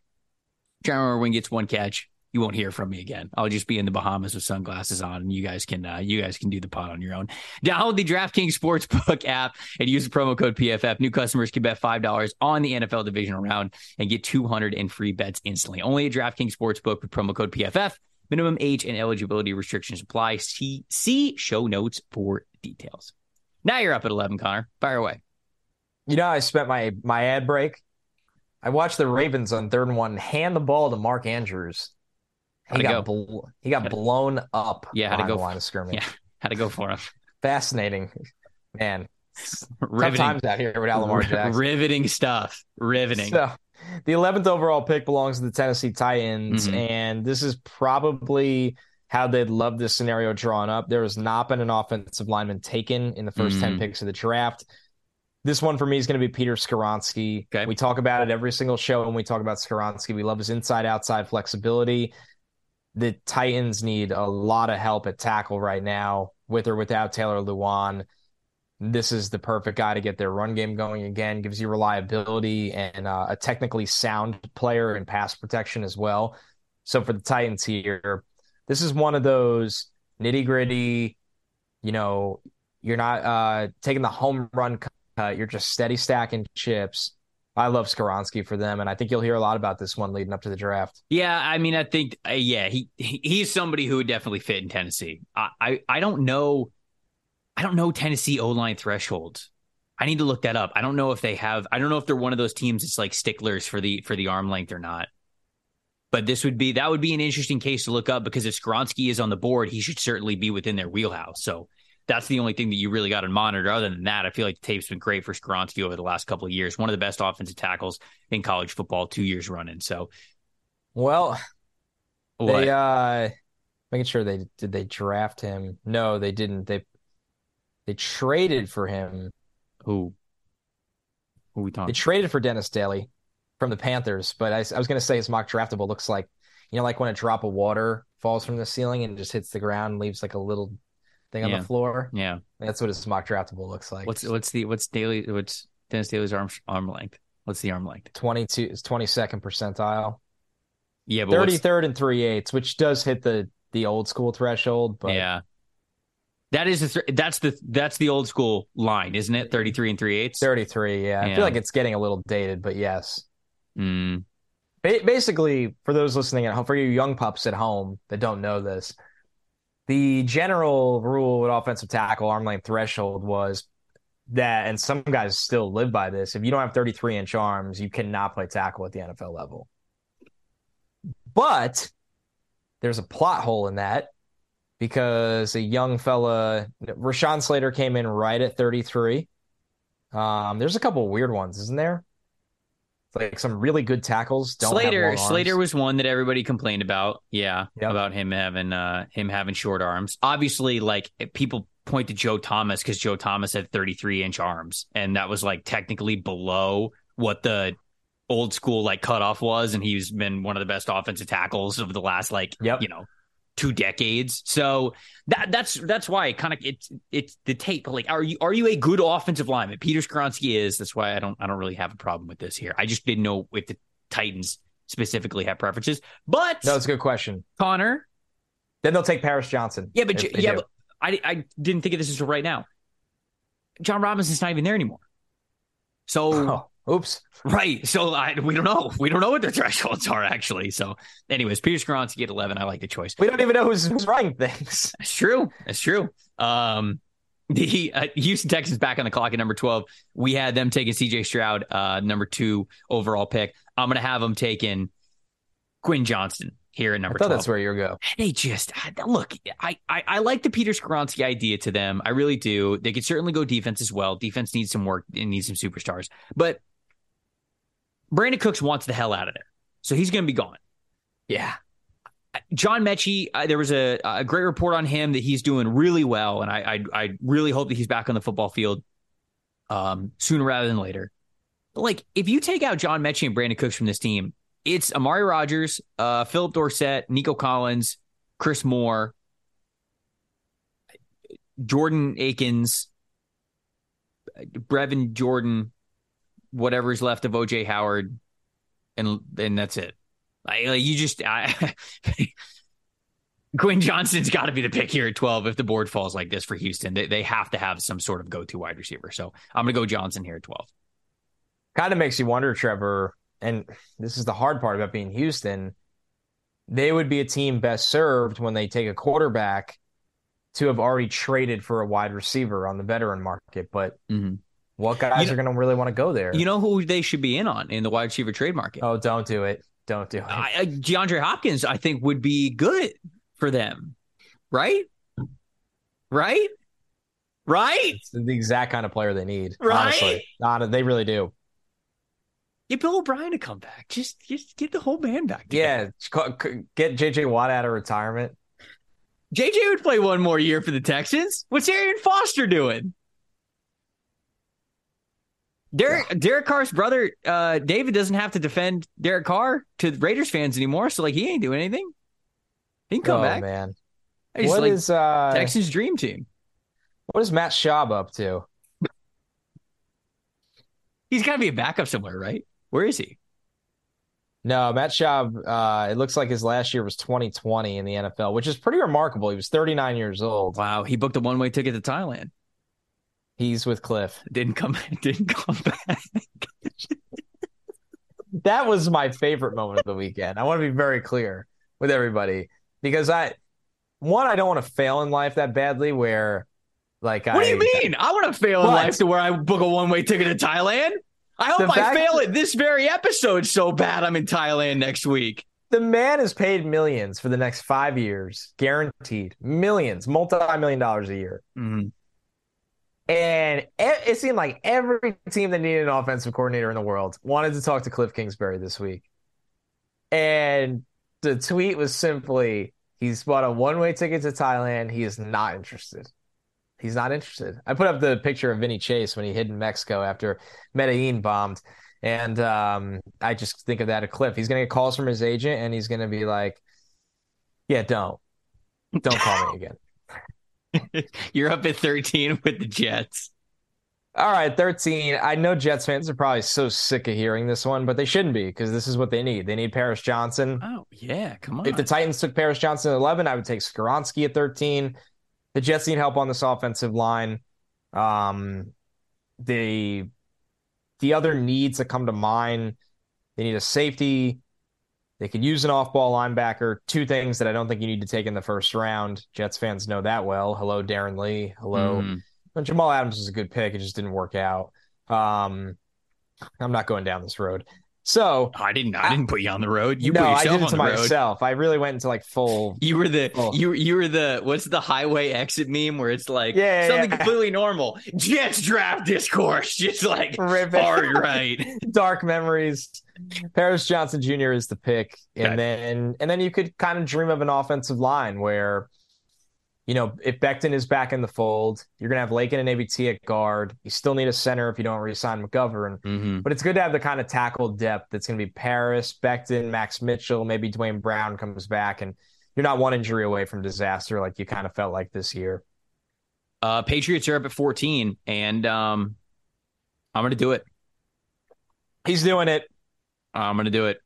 John Wing gets one catch, you won't hear from me again. I'll just be in the Bahamas with sunglasses on, and you guys can uh, you guys can do the pod on your own. Download the DraftKings Sportsbook app and use the promo code PFF. New customers can bet five dollars on the NFL divisional round and get two hundred in free bets instantly. Only at DraftKings Sportsbook with promo code PFF. Minimum age and eligibility restrictions apply. See see show notes for details. Now you're up at eleven, Connor. Fire away. You know, I spent my my ad break. I watched the Ravens on third and one hand the ball to Mark Andrews he got go? bl- he got blown up. Yeah, had to go line of scrimmage. Yeah, had to go for him. Fascinating, man. Riveting. Tough times out here Lamar Jackson. Riveting stuff. Riveting. So, the 11th overall pick belongs to the Tennessee Titans, mm-hmm. and this is probably how they'd love this scenario drawn up. There has not been an offensive lineman taken in the 1st mm-hmm. 10 picks of the draft. This one for me is going to be Peter Skoronski. Okay. We talk about it every single show when we talk about Skoronski. We love his inside outside flexibility the Titans need a lot of help at tackle right now, with or without Taylor Lewan. This is the perfect guy to get their run game going again. Gives you reliability and uh, a technically sound player in pass protection as well. So for the Titans here, this is one of those nitty gritty, you know, you're not uh, taking the home run cut, you're just steady stacking chips. I love Skoronski for them, and I think you'll hear a lot about this one leading up to the draft. Yeah, I mean, I think, uh, yeah, he, he he's somebody who would definitely fit in Tennessee. I I, I don't know, I don't know Tennessee O line thresholds. I need to look that up. I don't know if they have. I don't know if they're one of those teams that's like sticklers for the for the arm length or not. But this would be that would be an interesting case to look up because if Skoronski is on the board, he should certainly be within their wheelhouse. So that's the only thing that you really got to monitor. Other than that, I feel like the tape's been great for Skoronski over the last couple of years. One of the best offensive tackles in college football, two years running. So, well, what? they uh, making sure they did they draft him? No, they didn't. They they traded for him. Who? Who we talking? They traded for Dennis Daley from the Panthers, but I, I was going to say his mock draftable looks like, you know, like when a drop of water falls from the ceiling and just hits the ground and leaves like a little thing on yeah. the floor. Yeah, that's what his mock draftable looks like. What's what's the what's Daley What's Dennis Daley's arm arm length? What's the arm length? Twenty two is twenty second percentile. Yeah, thirty third and three eighths, which does hit the the old school threshold. But yeah, that is the th- that's the that's the old school line, isn't it? Thirty three and three eighths. Thirty three. Yeah. yeah, I feel like it's getting a little dated, but yes. Mm. Ba- basically, for those listening at home, for you young pups at home that don't know this, the general rule with offensive tackle arm length threshold was that, and some guys still live by this. If you don't have 33 inch arms, you cannot play tackle at the NFL level. But there's a plot hole in that because a young fella, Rashawn Slater, came in right at 33. Um, there's a couple weird ones, isn't there? Like some really good tackles. Slater Slater was one that everybody complained about. Yeah, yep. about him having uh him having short arms. Obviously, like people point to Joe Thomas because Joe Thomas had 33 inch arms, and that was like technically below what the old school like cutoff was, and he's been one of the best offensive tackles of the last like yep. you know two decades. So that that's that's why kind of it's it's the tape. Like, are you are you a good offensive lineman? Peter Skoronski is. That's why I don't I don't really have a problem with this here. I just didn't know if the Titans specifically have preferences. But no, it's a good question, Connor. Then they'll take Paris Johnson. Yeah, but yeah, but I I didn't think of this until right now. Jon Robinson's not even there anymore. So. Oh. Oops. Right. So I, we don't know. We don't know what their thresholds are actually. So, anyways, Peter Skoronski at eleven. I like the choice. We don't even know who's, who's writing things. It's true. It's true. Um, the uh, Houston Texans back on the clock at number twelve. We had them taking C.J. Stroud, uh, number two overall pick. I'm gonna have them taking Quinn Johnston here at number. I thought 12. that's where you go. They just look. I, I I like the Peter Skoronski idea to them. I really do. They could certainly go defense as well. Defense needs some work. It needs some superstars, but Brandin Cooks wants the hell out of there. So he's going to be gone. Yeah. John Metchie, uh, there was a, a, great report on him that he's doing really well, and I, I, I really hope that he's back on the football field um, sooner rather than later. But like, if you take out John Metchie and Brandin Cooks from this team, it's Amari Rodgers, uh, Phillip Dorsett, Nico Collins, Chris Moore, Jordan Akins, Brevin Jordan, whatever's left of OJ Howard, and and that's it. Like, like you just I, Quinn Johnson's got to be the pick here at 12 if the board falls like this for Houston. They, they have to have some sort of go to wide receiver. So I'm going to go Johnson here at 12. Kind of makes you wonder, Trevor, and this is the hard part about being Houston. They would be a team best served when they take a quarterback to have already traded for a wide receiver on the veteran market. But mm-hmm. What guys you are going to really want to go there? You know who they should be in on in the wide receiver trade market? Oh, don't do it. Don't do it. I, I, DeAndre Hopkins, I think, would be good for them. Right? Right? Right? It's the exact kind of player they need. Right? Honestly. they really do. Get Bill O'Brien to come back. Just, just get the whole band back. Together. Yeah. Get JJ Watt out of retirement. JJ would play one more year for the Texans. What's Arian Foster doing? Derek Derek Carr's brother, uh, David doesn't have to defend Derek Carr to Raiders fans anymore, so like he ain't doing anything. He can come back. oh, back. man. He's what like is uh, Texans dream team? What is Matt Schaub up to? He's got to be a backup somewhere, right? Where is he? No, Matt Schaub, uh, it looks like his last year was 2020 in the NFL, which is pretty remarkable. He was 39 years old. Wow. He booked a one way ticket to Thailand. He's with Cliff. Didn't come didn't come back. that was my favorite moment of the weekend. I want to be very clear with everybody because I one, I don't want to fail in life that badly where like What I, do you mean? I want to fail in life to where I book a one way ticket to Thailand. I hope I fail at this very episode so bad I'm in Thailand next week. The man is paid millions for the next five years, guaranteed millions, multi-million dollars a year. Mhm. And it, seemed like every team that needed an offensive coordinator in the world wanted to talk to Cliff Kingsbury this week. And the tweet was simply, he's bought a one-way ticket to Thailand. He is not interested. He's not interested. I put up the picture of Vinny Chase when he hid in Mexico after Medellin bombed. And um, I just think of that a Cliff. He's going to get calls from his agent and he's going to be like, yeah, don't. Don't call me again. You're up at 13 with the Jets. All right, 13. I know Jets fans are probably so sick of hearing this one, but they shouldn't be because this is what they need. They need Paris Johnson. Oh, yeah. Come on. If the Titans took Paris Johnson at 11, I would take Skoronski at 13. The Jets need help on this offensive line. Um, the the other needs that come to mind, they need a safety. They could use an off-ball linebacker. Two things that I don't think you need to take in the first round. Jets fans know that well. Hello, Darron Lee. Hello. Mhm. Well, Jamal Adams was a good pick. It just didn't work out. Um, I'm not going down this road. So oh, I didn't. I didn't put you on the road. You no, put I yourself did it on to the road. myself. I really went into like full. You were the Oh. you you were the what's the highway exit meme where it's like Yeah, yeah, something yeah. completely normal. Jets draft discourse, just like Rip hard right. dark memories. Paris Johnson Jr. is the pick, and Okay. then and then you could kind of dream of an offensive line where, you know, if Becton is back in the fold, you're gonna have Laken and ABT at guard. You still need a center if you don't re-sign McGovern. Mm-hmm. But it's good to have the kind of tackle depth that's going to be Paris, Becton, Max Mitchell, maybe Duane Brown comes back, and you're not one injury away from disaster like you kind of felt like this year. Uh, Patriots are up at 14, and um, I'm gonna do it. He's doing it. I'm gonna do it.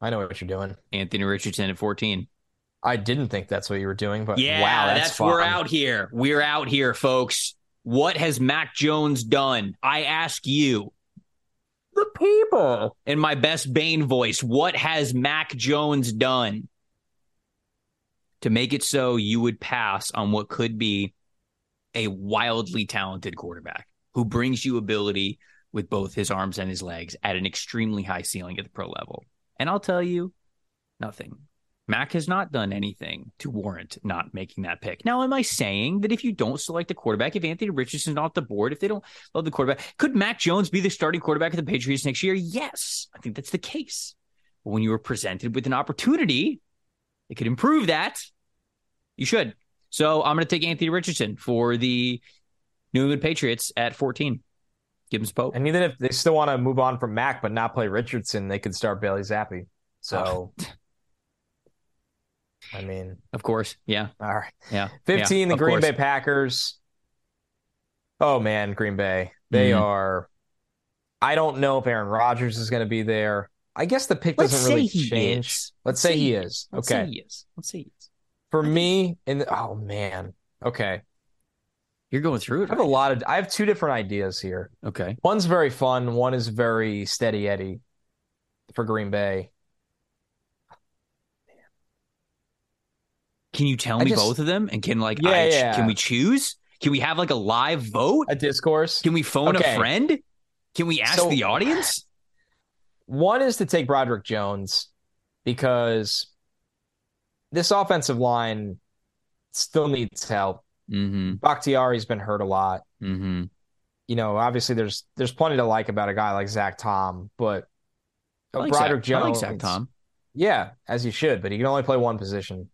I know what you're doing. Anthony Richardson at 14. I didn't think that's what you were doing, but Yeah, wow, that's, that's, we're out here. We're out here, folks. What has Mac Jones done? I ask you, the people, in my best Bane voice. What has Mac Jones done to make it so you would pass on what could be a wildly talented quarterback who brings you ability with both his arms and his legs at an extremely high ceiling at the pro level? And I'll tell you, nothing. Mac has not done anything to warrant not making that pick. Now, am I saying that if you don't select a quarterback, if Anthony Richardson's not off the board, if they don't love the quarterback, could Mac Jones be the starting quarterback of the Patriots next year? Yes, I think that's the case. But when you were presented with an opportunity that could improve that, you should. So I'm going to take Anthony Richardson for the New England Patriots at 14. Give him some Pope. And even if they still want to move on from Mac but not play Richardson, they could start Bailey Zappe. So, I mean, Of course. Yeah. all right. Yeah. 15, Yeah, the Green course. Bay Packers. Oh, man, Green Bay. They Mhm. are. I don't know if Aaron Rodgers is going to be there. I guess the pick Let's doesn't really change. is. Let's say he is. Okay. Let's Okay. say he is. Let's say he is. For me, and oh man. Okay. You're going through it. I have a lot of I have two different ideas here. Okay. One's very fun, one is very steady Eddie for Green Bay. Can you tell I me just- both of them? And can like Yeah, I, yeah. can we choose? Can we have like a live vote? A discourse. Can we phone Okay. a friend? Can we ask So- the audience? One is to take Broderick Jones because this offensive line still needs help. Mm-hmm. Bakhtiari's been hurt a lot. Mm-hmm. You know, obviously there's there's plenty to like about a guy like Zach Tom, but I like Broderick Zach, I like Jones. Zach Tom. Yeah, as you should, but he can only play one position.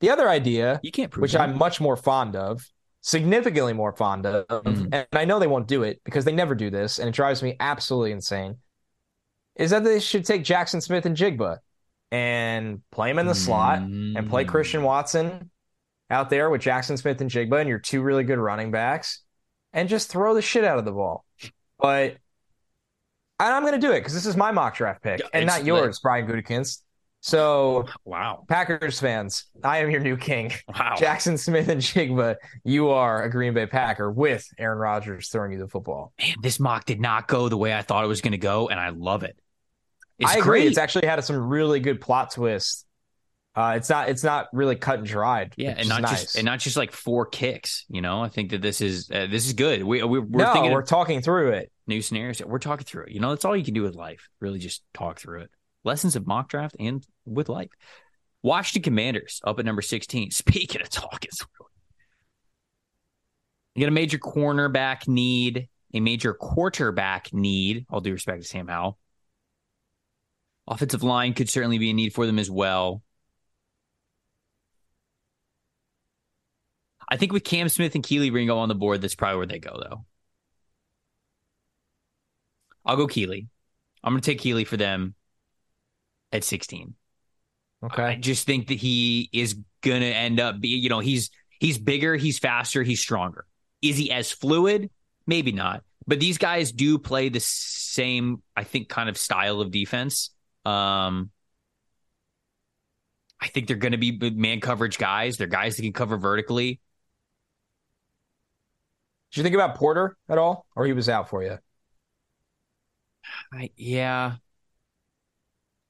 The other idea You can't which that. I'm much more fond of, significantly more fond of. Mhm. And I know they won't do it because they never do this, and it drives me absolutely insane. Is that they should take Jaxon Smith-Njigba and play him in the slot and play Mm. Christian Watson out there with Jaxon Smith-Njigba and your two really good running backs and just throw the shit out of the ball. But And I'm going to do it because this is my mock draft pick and not yours, Brian Gutekunst. So, wow, Packers fans, I am your new king. Wow, Jaxon Smith-Njigba. You are a Green Bay Packer with Aaron Rodgers throwing you the football. Man, this mock did not go the way I thought it was going to go, and I love it. It's I agree. Great. It's actually had some really good plot twists. Uh, it's not. It's not really cut and dried. Yeah, and not nice. just and not just like four kicks. You know, I think that this is uh, this is good. We, we are no, thinking we're talking through it. New scenarios. We're talking through it. You know, that's all you can do with life. Really, just talk through it. Lessons of mock draft and with life. Washington Commanders up at number sixteen. Speaking of talking you got a major cornerback need, a major quarterback need. All due respect to Sam Howell. Offensive line could certainly be a need for them as well. I think with Cam Smith and Kelee Ringo on the board, that's probably where they go, though. I'll go Kelee. I'm going to take Kelee for them at 16. Okay. I just think that he is going to end up be, you know, he's he's bigger, he's faster, he's stronger. Is he as fluid? Maybe not. But these guys do play the same, I think, kind of style of defense. Um, I think they're going to be man coverage guys. They're guys that can cover vertically. Did you think about Porter at all, or he was out for you? I, yeah,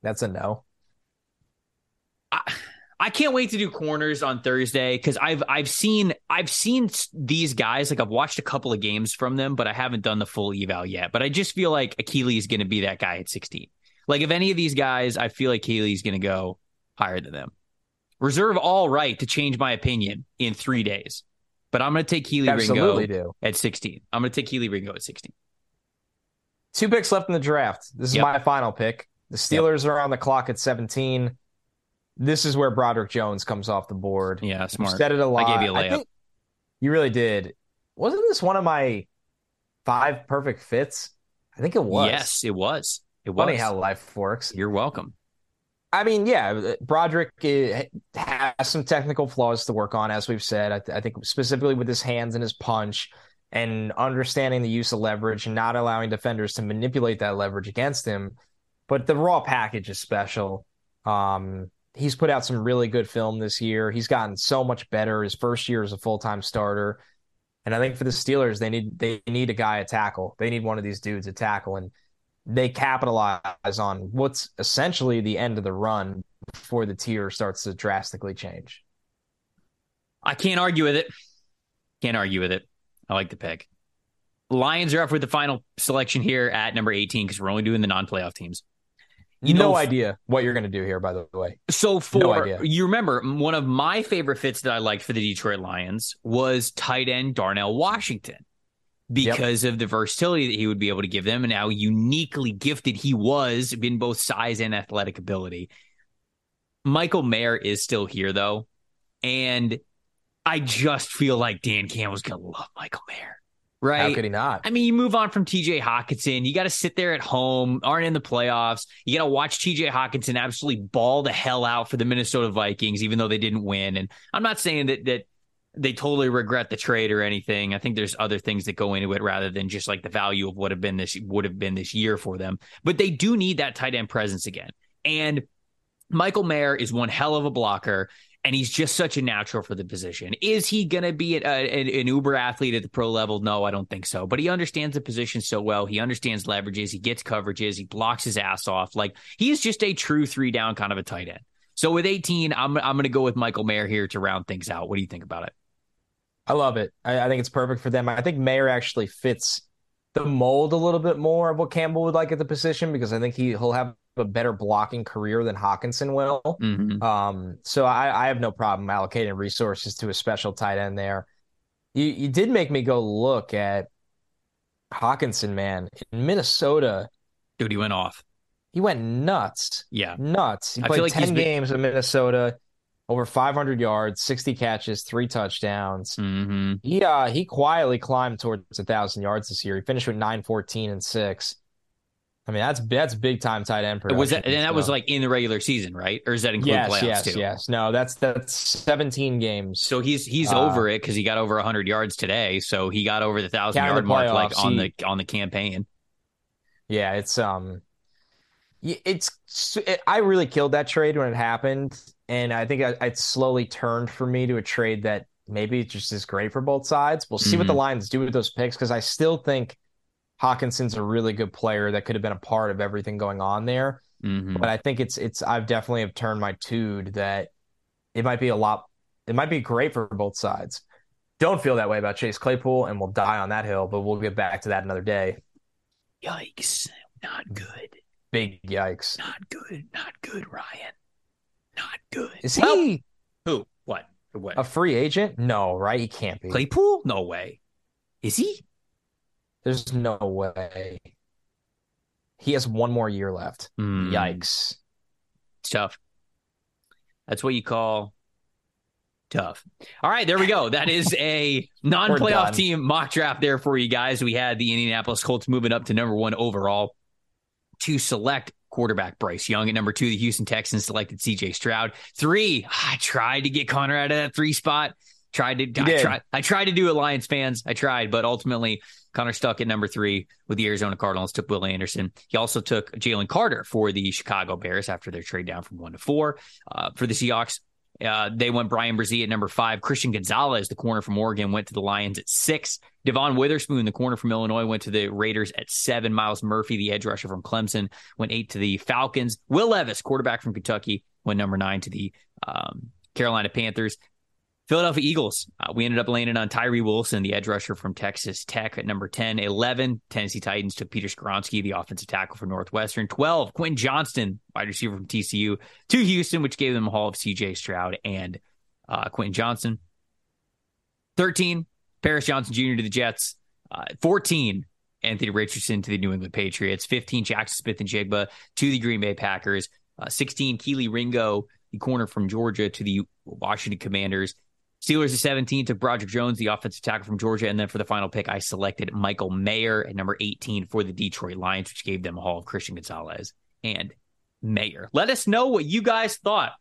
that's a no. I, I can't wait to do corners on Thursday because I've I've seen I've seen these guys like I've watched a couple of games from them, but I haven't done the full eval yet. But I just feel like Achilles is going to be that guy at 16. Like if any of these guys, I feel like is going to go higher than them. Reserve all right to change my opinion in three days. But I'm going to take Absolutely Ringo do. at 16. I'm going to take Kelee Ringo at 16. Two picks left in the draft. This is yep. my final pick. The Steelers yep. are on the clock at 17. This is where Broderick Jones comes off the board. Yeah, smart. You said it a lot. I gave you a layup. You really did. Wasn't this one of my five perfect fits? I think it was. Yes, it was. It was. Funny how life works. You're welcome. I mean, yeah, Broderick eh, has some technical flaws to work on, as we've said. I, th- I, think specifically with his hands and his punch and understanding the use of leverage and not allowing defenders to manipulate that leverage against him. But the raw package is special. Um, he's put out some really good film this year. He's gotten so much better his first year as a full time starter. And I think for the Steelers, they need they need a guy at tackle. They need one of these dudes at tackle. And they capitalize on what's essentially the end of the run before the tier starts to drastically change. I can't argue with it. Can't argue with it. I like the pick. Lions are up with the final selection here at number 18 because we're only doing the non playoff teams. You no know, idea what you're going to do here, by the way. So for no you remember one of my favorite fits that I liked for the Detroit Lions was tight end Darnell Washington because yep. of the versatility that he would be able to give them and how uniquely gifted he was in both size and athletic ability. Michael Mayer is still here though, and I just feel like Dan Campbell's gonna love Michael Mayer. Right? How could he not? I mean, you move on from TJ Hockenson. You got to sit there at home, aren't in the playoffs. You got to watch TJ Hockenson absolutely ball the hell out for the Minnesota Vikings, even though they didn't win. And I'm not saying that that they totally regret the trade or anything. I think there's other things that go into it rather than just like the value of what have been this would have been this year for them. But they do need that tight end presence again. And Michael Mayer is one hell of a blocker and he's just such a natural for the position. Is he going to be a, a, an uber athlete at the pro level? No, I don't think so. But he understands the position so well. He understands leverages. He gets coverages. He blocks his ass off. Like he's just a true three down kind of a tight end. So with 18, I'm I'm going to go with Michael Mayer here to round things out. What do you think about it? I love it. I, I think it's perfect for them. I think Mayer actually fits the mold a little bit more of what Campbell would like at the position because I think he he'll have a better blocking career than Hockenson will. Mm-hmm. Um, so I, I, have no problem allocating resources to a special tight end there. You you did make me go look at Hockenson, man, in Minnesota. Dude, he went off. He went nuts. Yeah, nuts. He played like ten games in Minnesota over 500 yards, 60 catches, three touchdowns. Mm-hmm. He uh, he quietly climbed towards a thousand yards this year. He finished with 914 and six. I mean, that's that's big time tight end production. Was that, and that was like in the regular season, right? Or is that include yes, playoffs yes, too? Yes, no, that's that's 17 games. So he's he's uh, over it because he got over 100 yards today. So he got over the thousand yard mark like on the on the campaign. Yeah, it's um, it's it, I really killed that trade when it happened, and I think it slowly turned for me to a trade that maybe just is great for both sides. We'll see mm-hmm. what the mm-hmm. Lions do with those picks because I still think Hockenson's a really good player that could have been a part of everything going on there. Mm-hmm. But I think it's it's I've definitely have turned my tude that it might be a lot. It might be great for both sides. Don't feel that way about Chase Claypool, and we'll die on that hill. But we'll get back to that another day. Yikes! Not good. Big yikes. Not good. Not good, Ryan. Not good. Is he who? What? What? A free agent? No, right? He can't be. Claypool? No way. Is he? There's no way. He has one more year left. Mm. Yikes. It's tough. That's what you call tough. All right, there we go. That is a non-playoff team mock draft there for you guys. We had the Indianapolis Colts moving up to number one overall to select quarterback Bryce Young at number two. The Houston Texans selected C.J. Stroud. Three, I tried to get Connor out of that three spot. Tried to, I tried, I tried to do it, Lions fans. I tried, but ultimately Connor stuck at number three with the Arizona Cardinals. Took Will Anderson. He also took Jalen Carter for the Chicago Bears after their trade down from one to four. Uh, for the Seahawks, uh, they went Bryan Bresee at number five. Christian Gonzalez, the corner from Oregon, went to the Lions at six. Devon Witherspoon, the corner from Illinois, went to the Raiders at seven. Myles Murphy, the edge rusher from Clemson, went eight to the Falcons. Will Levis, quarterback from Kentucky, went number nine to the um, Carolina Panthers. Philadelphia Eagles, uh, we ended up landing on Tyree Wilson, the edge rusher from Texas Tech at number 10. 11, Tennessee Titans took Peter Skoronski, the offensive tackle from Northwestern. 12, Quentin Johnston, wide receiver from TCU, to Houston, which gave them a haul of CJ Stroud and uh, Quentin Johnston. 13, Paris Johnson Jr. to the Jets. Uh, 14, Anthony Richardson to the New England Patriots. 15, Jaxon Smith-Njigba to the Green Bay Packers. Uh, 16, Kelee Ringo, the corner from Georgia, to the Washington Commanders. Steelers at 17 took Broderick Jones, the offensive tackle from Georgia. And then for the final pick, I selected Michael Mayer at number 18 for the Detroit Lions, which gave them a haul of Christian Gonzalez and Mayer. Let us know what you guys thought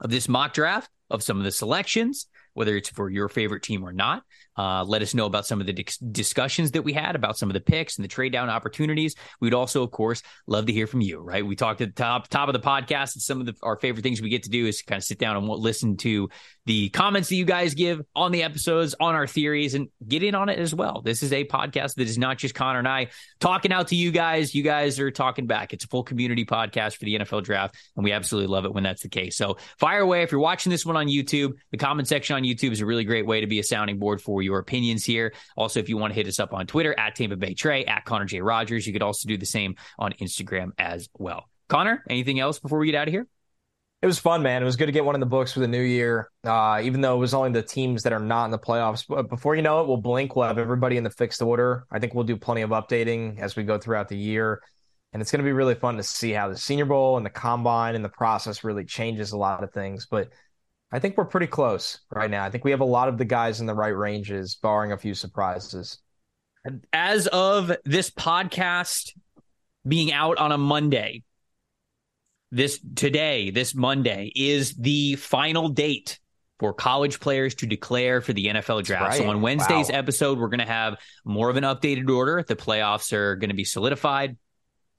of this mock draft, of some of the selections, whether it's for your favorite team or not. Uh, let us know about some of the discussions that we had about some of the picks and the trade down opportunities. We'd also, of course, love to hear from you. Right? We talked at the top top of the podcast, and some of the, our favorite things we get to do is kind of sit down and listen to the comments that you guys give on the episodes, on our theories, and get in on it as well. This is a podcast that is not just Connor and I talking out to you guys. You guys are talking back. It's a full community podcast for the NFL draft, and we absolutely love it when that's the case. So fire away. If you're watching this one on YouTube, the comment section on YouTube is a really great way to be a sounding board for your opinions here. Also, if you want to hit us up on Twitter at Tampa Bay Trey, at Connor J. Rogers, you could also do the same on Instagram as well. Connor, anything else before we get out of here? It was fun, man. It was good to get one in the books for the new year. Uh, even though it was only the teams that are not in the playoffs. But before you know it, we'll blink. We'll have everybody in the fixed order. I think we'll do plenty of updating as we go throughout the year. And it's going to be really fun to see how the Senior Bowl and the combine and the process really changes a lot of things. But I think we're pretty close right now. I think we have a lot of the guys in the right ranges, barring a few surprises. As of this podcast being out on a Monday, this today, this Monday, is the final date for college players to declare for the NFL draft. Right. So on Wednesday's wow. episode, we're going to have more of an updated order. The playoffs are going to be solidified.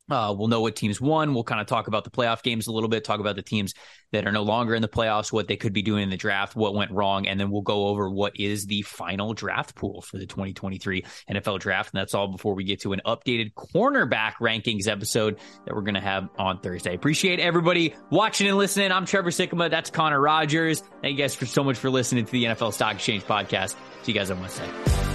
Uh, we'll know what teams won. We'll kind of talk about the playoff games a little bit, talk about the teams that are no longer in the playoffs, what they could be doing in the draft, what went wrong, and then we'll go over what is the final draft pool for the 2023 NFL draft. And that's all before we get to an updated cornerback rankings episode that we're going to have on Thursday. Appreciate everybody watching and listening. I'm Trevor Sikkema. That's Connor Rogers. Thank you guys for so much for listening to the NFL Stock Exchange podcast. See you guys on Wednesday.